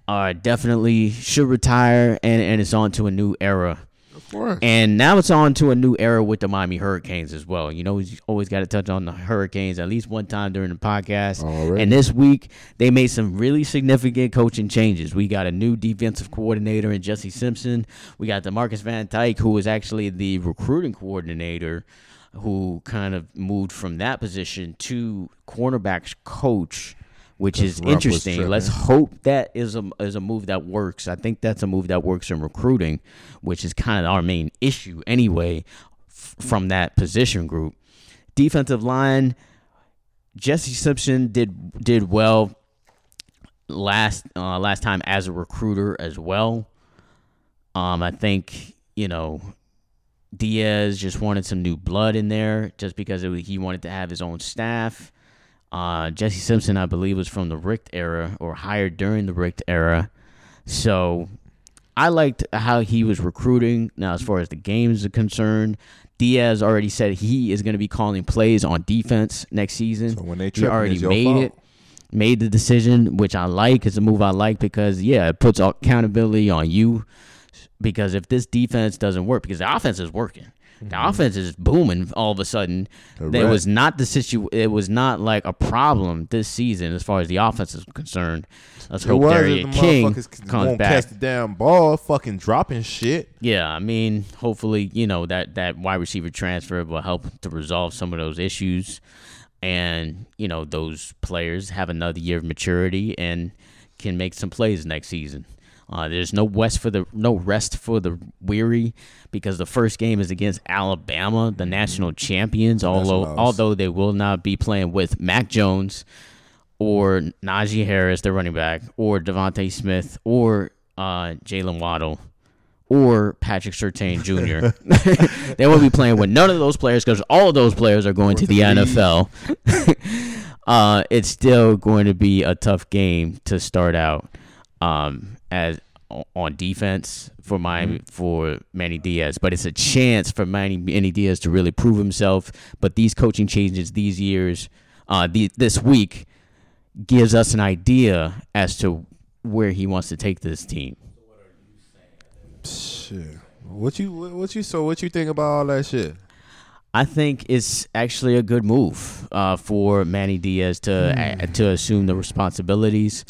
are definitely should retire and, and it's on to a new era. Of course. And now it's on to a new era with the Miami Hurricanes as well. You know, he's always got to touch on the Hurricanes at least one time during the podcast. Already. And this week, they made some really significant coaching changes. We got a new defensive coordinator in Jesse Simpson. We got Demarcus Van Dyke, who was actually the recruiting coordinator, who kind of moved from that position to cornerbacks coach. Which is Rupp interesting. Let's hope that is a is a move that works. I think that's a move that works in recruiting, which is kind of our main issue anyway f- from that position group. Defensive line, Jesse Simpson did did well last uh, last time as a recruiter as well. Um, I think you know Diaz just wanted some new blood in there, just because it, he wanted to have his own staff. Uh, Jesse Simpson, I believe, was from the Richt era or hired during the Richt era. So I liked how he was recruiting. Now, as far as the games are concerned, Diaz already said he is going to be calling plays on defense next season. So when they trip, he already made fault. it, made the decision, which I like. It's a move I like because yeah, it puts accountability on you. Because if this defense doesn't work, because the offense is working, Mm-hmm. the offense is booming all of a sudden. It Correct. was not the situ. It was not like a problem this season as far as the offense is concerned. Let's It hope was D'Eriq King comes won't back. catch the damn ball, fucking dropping shit. Yeah, I mean, hopefully, you know that that wide receiver transfer will help to resolve some of those issues, and you know those players have another year of maturity and can make some plays next season. Uh, there's no west for the no rest for the weary because the first game is against Alabama, the national champions. Although although they will not be playing with Mac Jones or Najee Harris, their running back, or DeVonta Smith, or uh, Jaylen Waddle, or Patrick Surtain Jr. they won't be playing with none of those players because all of those players are going to the NFL. uh, it's still going to be a tough game to start out um, as on defense for Miami for Manny Diaz, but it's a chance for Manny, Manny Diaz to really prove himself. But these coaching changes these years, uh, the, this week, gives us an idea as to where he wants to take this team. Shit. What you what you so what you think about all that shit? I think it's actually a good move uh, for Manny Diaz to uh, to assume the responsibilities.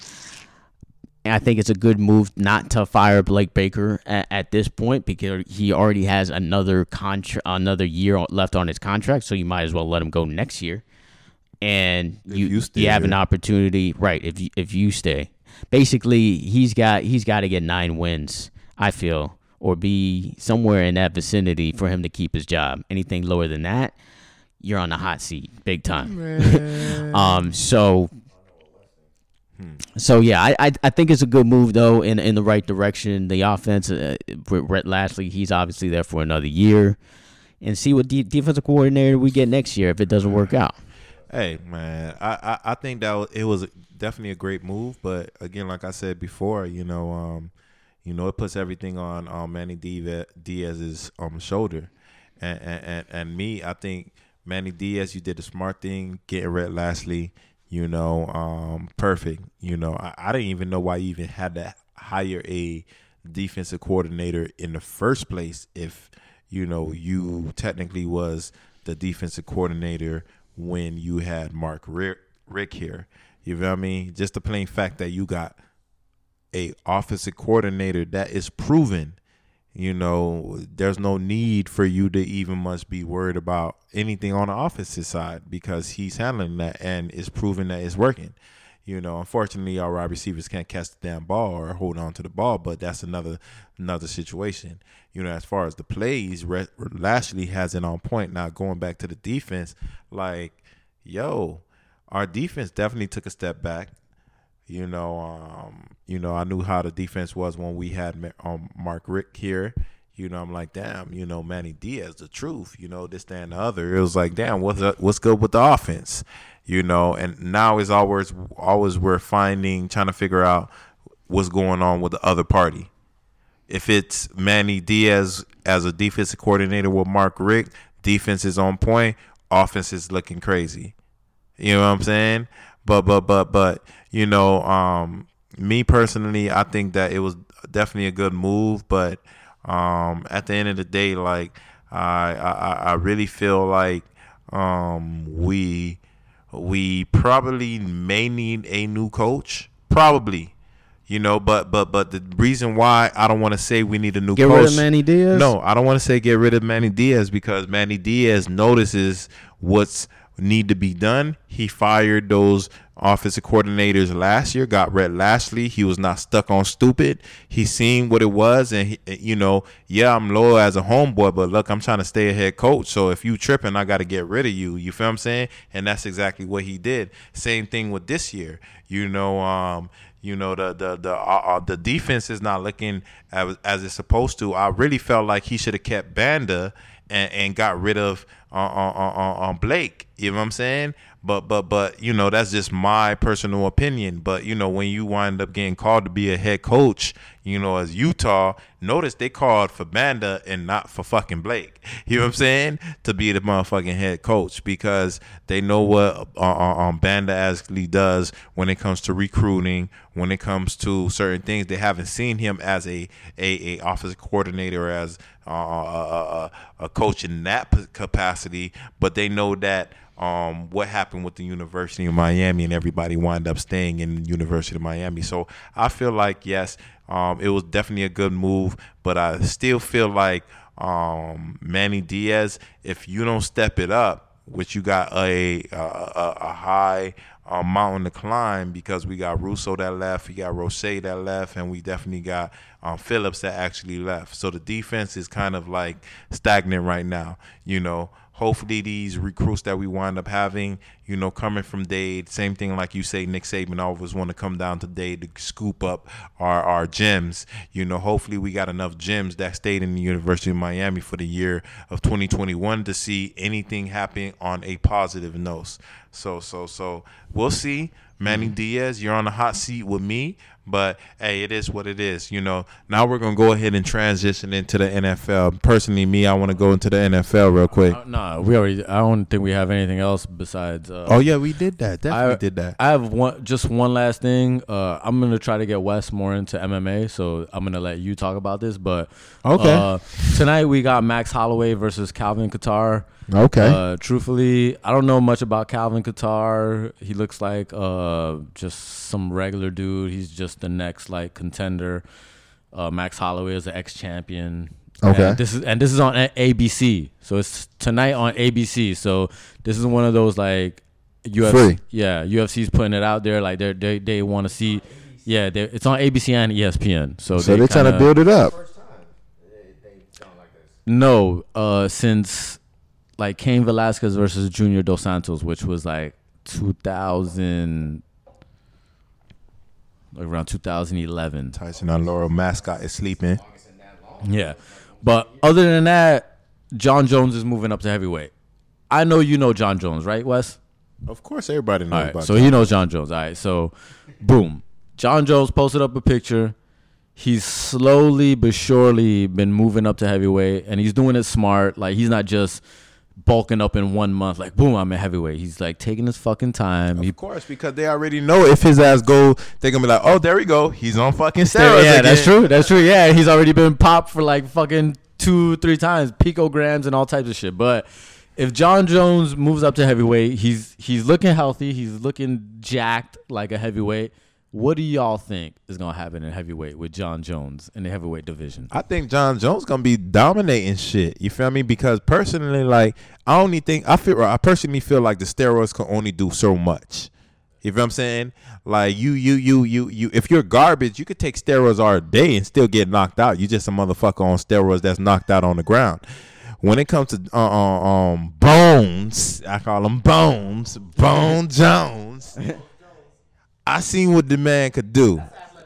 And I think it's a good move not to fire Blake Baker at, at this point because he already has another contract, another year left on his contract. So you might as well let him go next year. And If you you you, stay have an opportunity, right? If you, if you stay, basically he's got he's got to get nine wins. I feel or be somewhere in that vicinity for him to keep his job. Anything lower than that, you're on the hot seat, big time. um, so, so yeah, I, I I think it's a good move though, in in the right direction. The offense, uh, Rhett Lashlee, he's obviously there for another year, and see what de- defensive coordinator we get next year if it doesn't work out. Hey man, I, I I think that was, it was definitely a great move, but again, like I said before, you know, um, you know, it puts everything on um, Manny Diaz, Diaz's um shoulder, and, and and and me, I think Manny Diaz, you did the smart thing, getting Rhett Lashlee, you know, um, perfect. You know, I, I didn't even know why you even had to hire a defensive coordinator in the first place if you know you technically was the defensive coordinator when you had Mark Richt, Richt here. You feel me? Just the plain fact that you got a offensive coordinator that is proven. You know, there's no need for you to even must be worried about anything on the offensive side because he's handling that and it's proven that it's working. You know, unfortunately, our wide receivers can't catch the damn ball or hold on to the ball, but that's another another situation. You know, as far as the plays, Lashlee has it on point. Now going back to the defense, like, yo, our defense definitely took a step back. You know, um, you know, I knew how the defense was when we had um, Mark Richt here. You know, I'm like, damn, you know, Manny Diaz, the truth. You know, this, that, and the other. It was like, damn, what's up, what's good with the offense? You know, and now is always always we're finding trying to figure out what's going on with the other party. If it's Manny Diaz as a defensive coordinator with Mark Richt, defense is on point, offense is looking crazy. You know what I'm saying? But but but but you know, um, me personally, I think that it was definitely a good move. But um, at the end of the day, like I I, I really feel like um, we we probably may need a new coach. Probably. You know, but but but the reason why I don't want to say we need a new Get coach. rid of Manny Diaz? No, I don't want to say get rid of Manny Diaz because Manny Diaz notices what's need to be done. He fired those offensive coordinators last year, got Rhett Lashlee. He was not stuck on stupid. He seen what it was, and he, you know, yeah, I'm loyal as a homeboy, but look, I'm trying to stay a head coach. So if you tripping, I got to get rid of you. You feel I'm saying? And that's exactly what he did. Same thing with this year. You know, um, you know the the the uh, uh, the defense is not looking as, as it's supposed to. I really felt like he should have kept Banda and, and got rid of uh, uh, uh, uh, uh, Blake. You know what I'm saying? But but but you know that's just my personal opinion. But you know when you wind up getting called to be a head coach, you know as Utah, notice they called for Banda and not for fucking Blake. You know what I'm saying? To be the motherfucking head coach because they know what uh, uh, um, Banda actually does when it comes to recruiting, when it comes to certain things. They haven't seen him as a a, a offensive coordinator as uh, a, a, a coach in that capacity, but they know that um, what happened with the University of Miami and everybody wound up staying in University of Miami. So I feel like yes, um, it was definitely a good move, but I still feel like um, Manny Diaz, if you don't step it up, which you got a, a, a high uh, mountain to climb because we got Rousseau that left, we got Roche that left, and we definitely got um, Phillips that actually left. So the defense is kind of like stagnant right now. You know, hopefully these recruits that we wind up having, you know, coming from Dade, same thing like you say, Nick Saban always want to come down to Dade to scoop up our, our gems. You know, hopefully we got enough gems that stayed in the University of Miami for the year of 2021 to see anything happen on a positive note. So, so, so we'll see. Manny mm-hmm. Diaz, you're on the hot seat with me, but hey, it is what it is. You know, now we're gonna go ahead and transition into the NFL. Personally, me, I want to go into the NFL real quick. Uh, nah, we already. I don't think we have anything else besides. Uh, Oh yeah, we did that. Definitely I did that. I have one, just one last thing. Uh, I'm gonna try to get Wes more into MMA, so I'm gonna let you talk about this. But Okay. uh, tonight we got Max Holloway versus Calvin Kattar. Okay. Uh, truthfully, I don't know much about Calvin Kattar. He looks like uh, just some regular dude. He's just the next like contender. Uh, Max Holloway is an ex champion. Okay. And this is and this is on ABC. So it's tonight on ABC. So this is one of those like UFC. Free. Yeah, UFC's putting it out there. Like they they they want to see. Yeah, it's on ABC and ESPN. So, So they they're trying to build it up. no, uh, since like Cain Velasquez versus Junior Dos Santos, which was like 2000, like around 2011. Tyson our Laurel mascot is sleeping. Yeah, but other than that, Jon Jones is moving up to heavyweight. I know you know Jon Jones, right, Wes? Of course, everybody knows All right, about so that. he knows Jon Jones. All right, so boom, Jon Jones posted up a picture. He's slowly but surely been moving up to heavyweight, and he's doing it smart. Like he's not just bulking up in one month. Like boom, I'm a heavyweight. He's like taking his fucking time. He, Of course, because they already know if his ass go, they're gonna be like, "Oh, there we go. He's on fucking steroids." yeah, that's true. That's true. Yeah, he's already been popped for like fucking two, three times, picograms and all types of shit. But if Jon Jones moves up to heavyweight, he's he's looking healthy. He's looking jacked like a heavyweight. What do y'all think is gonna happen in heavyweight with Jon Jones in the heavyweight division? I think Jon Jones gonna be dominating shit. You feel me? Because personally, like I only think I feel I personally feel like the steroids can only do so much. You feel what I'm saying? Like you, you, you, you, you. If you're garbage, you could take steroids all day and still get knocked out. You just a motherfucker on steroids that's knocked out on the ground. When it comes to uh, uh, um Bones, I call them Bones, Bone Jones. I seen what the man could do.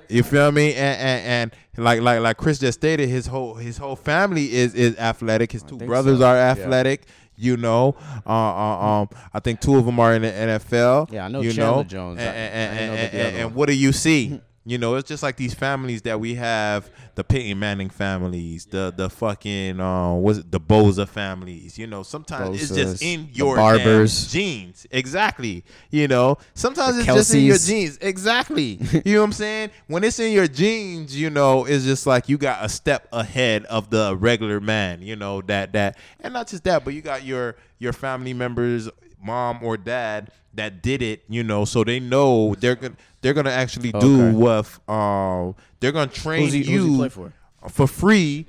You feel me? And, and and like like like Chris just stated, his whole his whole family is is athletic. His two brothers so. are athletic. You know, uh, uh, um, I think two of them are in the NFL. Yeah, I know You Chandler know, Jones. And, and, and, the and- other and what do you see? You know, it's just like these families that we have, the Peyton Manning families, the the fucking uh, was it the Bosa families. You know, sometimes it's just in your Barbers. genes. Exactly. You know, sometimes The it's just in your Kelseys. genes. Exactly. you know what I'm saying? When it's in your genes, you know, it's just like you got a step ahead of the regular man. You know that that, and not just that, but you got your your family members, mom or dad that did it. You know, so they know they're gonna they're gonna actually do Okay. what um they're gonna train Who's he- who's he you for? for free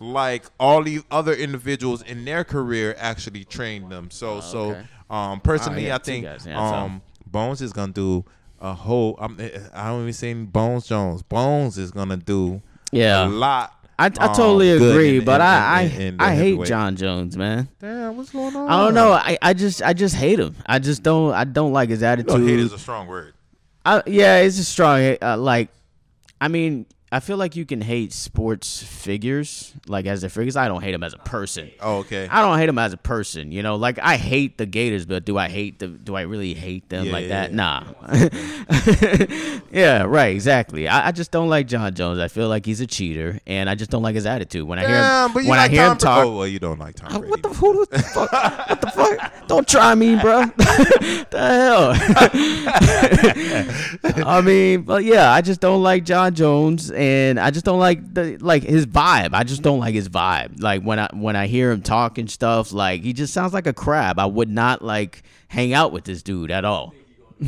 like all these other individuals in their career actually trained them so so Oh, okay. um personally yeah, i think. Yeah, so- um bones is gonna do a whole i'm i don't even say bones jones bones is gonna do Yeah. a lot I, I um, totally good agree, in- but in- I in- in the I, I hate. Jon Jones, man. damn what's going on I don't know. I, I just I just hate him. I just don't I don't like his attitude. no, hate is a strong word I, yeah, it's a strong. hate. Uh, like, I mean, I feel like you can hate sports figures, like as their figures. I don't hate him as a person. oh okay I don't hate him as a person. You know, like I hate the Gators, but do I hate the? Do I really hate them Yeah, like yeah, that? Nah. yeah, right. Exactly. I, I just don't like Jon Jones. I feel like he's a cheater, and I just don't like his attitude. When I hear him, when like I hear Tom him talk, oh well you don't like tom uh, brady what the, who the fuck? What the fuck? Don't try me, bro. the hell? I mean, but yeah, I just don't like Jon Jones, and I just don't like the like his vibe. I just don't like his vibe. Like when I when I hear him talk and stuff, like he just sounds like a crab. I would not like hang out with this dude at all.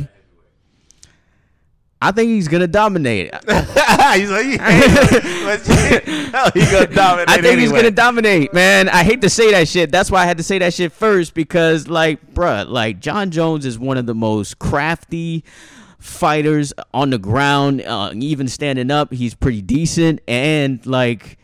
I think he's gonna dominate. he's like, he, Hell, he gonna dominate I think he's gonna dominate, man. I hate to say that shit. That's why I had to say that shit first because, like, bruh, like Jon Jones is one of the most crafty fighters on the ground. Uh, even standing up, he's pretty decent. And like,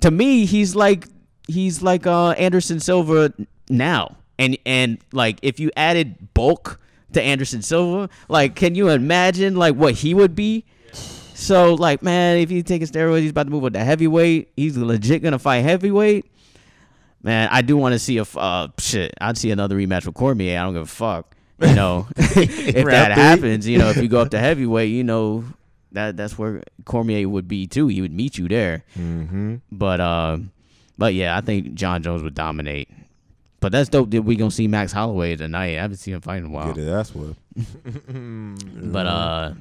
to me, he's like he's like uh, Anderson Silva now. And and like, if you added bulk to Anderson Silva, like, can you imagine like what he would be? So like, man, if he's taking steroids, he's about to move up to heavyweight. He's legit gonna fight heavyweight. Man, I do want to see a f- uh, shit. I'd see another rematch with Cormier. I don't give a fuck. You know, if Round that three. happens, you know, if you go up to heavyweight, you know, that that's where Cormier would be too. He would meet you there. mm-hmm. But uh, but yeah, I think Jon Jones would dominate. But that's dope that we gonna see Max Holloway tonight. I haven't seen him fight in a while. Get that's what. But uh,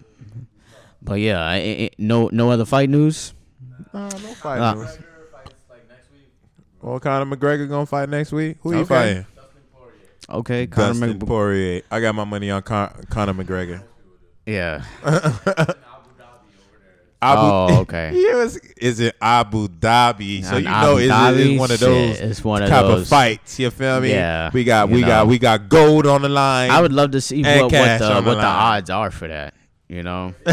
but yeah, I, I, no no other fight news. Nah, no fight Uh, news. Well, Conor McGregor gonna fight next week. Who you Okay. fighting? Okay, Conor Dustin Mc- Poirier. I got my money on Con- Conor McGregor. Yeah. Abu, Oh, okay. he was, is it Abu Dhabi? So you know, it's, Dhabi? it's one of Shit, those it's one of type those. of fights. You feel me? Yeah, We got, we got, we got gold on the line. I would love to see what, what the the what the odds are for that. You know.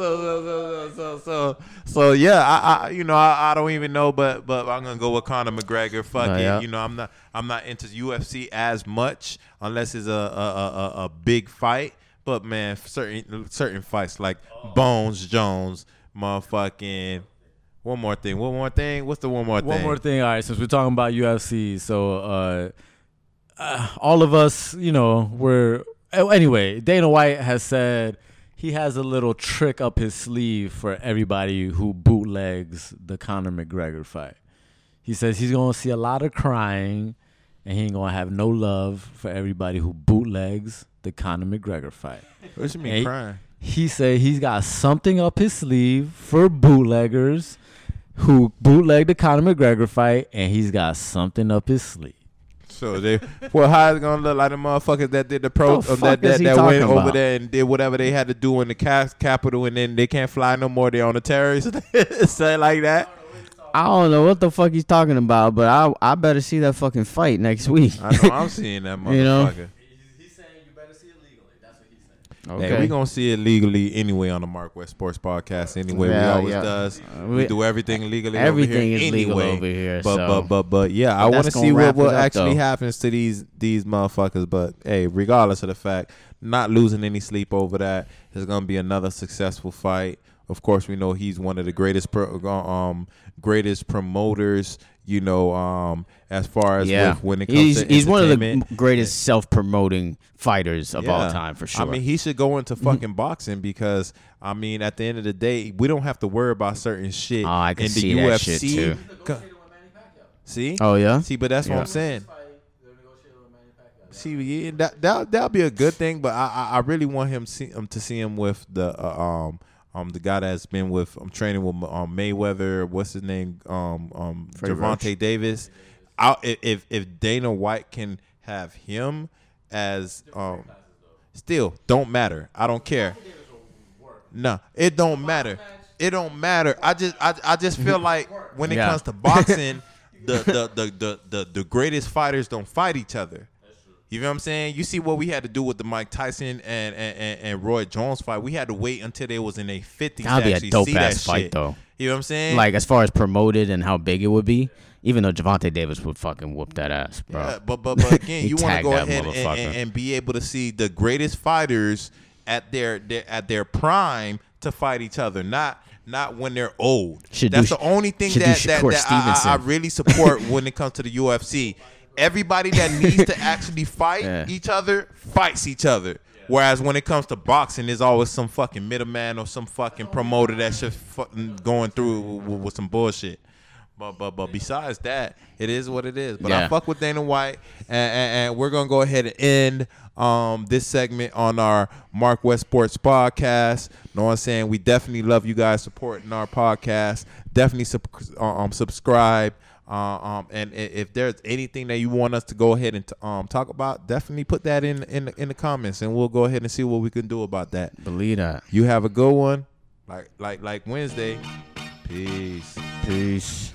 so, so, so, so, so, so, yeah. I, I, you know, I, I don't even know, but, but I'm gonna go with Conor McGregor. Fuck Oh, it. yeah. You know, I'm not, I'm not into UFC as much unless it's a, a, a, a, big fight. But man, certain, certain fights like Bones Jones, motherfucking. One more thing. One more thing. What's the one more thing? One more thing. All right, since we're talking about UFC, so uh, uh, all of us, you know, we're anyway. Dana White has said he has a little trick up his sleeve for everybody who bootlegs the Conor McGregor fight. He says he's gonna see a lot of crying, and he ain't gonna have no love for everybody who bootlegs the Conor McGregor fight. What you mean Hey. crying? He said he's got something up his sleeve for bootleggers who bootleg the Conor McGregor fight, and he's got something up his sleeve. So they, well, how is it gonna look like the motherfuckers that did the pro, um, that that, that went talking over there and did whatever they had to do in the ca- capital, and then they can't fly no more. They on the terrorists, say like that. I don't know what the fuck he's talking about, but I I better see that fucking fight next week. I know I'm seeing that motherfucker. You know? He's saying you better see it legally. That's what he's Okay. we gonna see it legally anyway on the Mark West Sports Podcast. Anyway, Yeah, we always yeah. does. Uh, we, we- do everything legally. everything over here is legal over here, But so- but but but yeah, I want to see what what actually though. happens to these these motherfuckers. But hey, regardless of the fact, not losing any sleep over that is gonna be another successful fight. Of course, we know he's one of the greatest pro, um greatest promoters. You know, um, as far as Yeah, with, when it comes he's to he's one of the greatest self-promoting fighters of all time for sure. Mm-hmm. I mean, he should go into fucking boxing because I mean, at the end of the day, we don't have to worry about certain shit. Oh, I can in the see that UFC. shit, too. Co- See? oh yeah, See, but that's what I'm saying. See, yeah, that that that'll be a good thing, but I I, I really want him see, um, to see him with the uh, um um the guy that's been with I'm training with um, Mayweather. What's his name? Um um Gervonta Davis. I, if if Dana White can have him as um still don't matter. I don't care. No, it don't matter. It don't matter. I just I, I just feel like when it Yeah. comes to boxing, the, the, the the the the greatest fighters don't fight each other. You know what I'm saying? You see what we had to do with the Mike Tyson and and, and, and Roy Jones fight. We had to wait until they was in their 50s That'd be a actually dope see ass that fight, shit. though. You know what I'm saying? like as far as promoted and how big it would be. Even though Gervonta Davis would fucking whoop that ass, bro. Yeah, but but but again, you want to go ahead and, and, and be able to see the greatest fighters at their, their at their prime to fight each other, not not when they're old. Should That's do- the only thing that that, that I, I really support when it comes to the UFC. Everybody that needs to actually fight Yeah. each other fights each other. Whereas when it comes to boxing, there's always some fucking middleman or some fucking promoter that's just fucking going through with, with some bullshit. But but but besides that, it is what it is. But I fuck with Dana White, and, and, and we're gonna go ahead and end um this segment on our Mark West Sports podcast. Know what I'm saying? We definitely love you guys supporting our podcast. Definitely sub- um subscribe. Uh, um, and if there's anything that you want us to go ahead and t- um talk about, definitely put that in in the, in the comments, and we'll go ahead and see what we can do about that. Believe that. You have a good one, like like like Wednesday. Peace. Peace.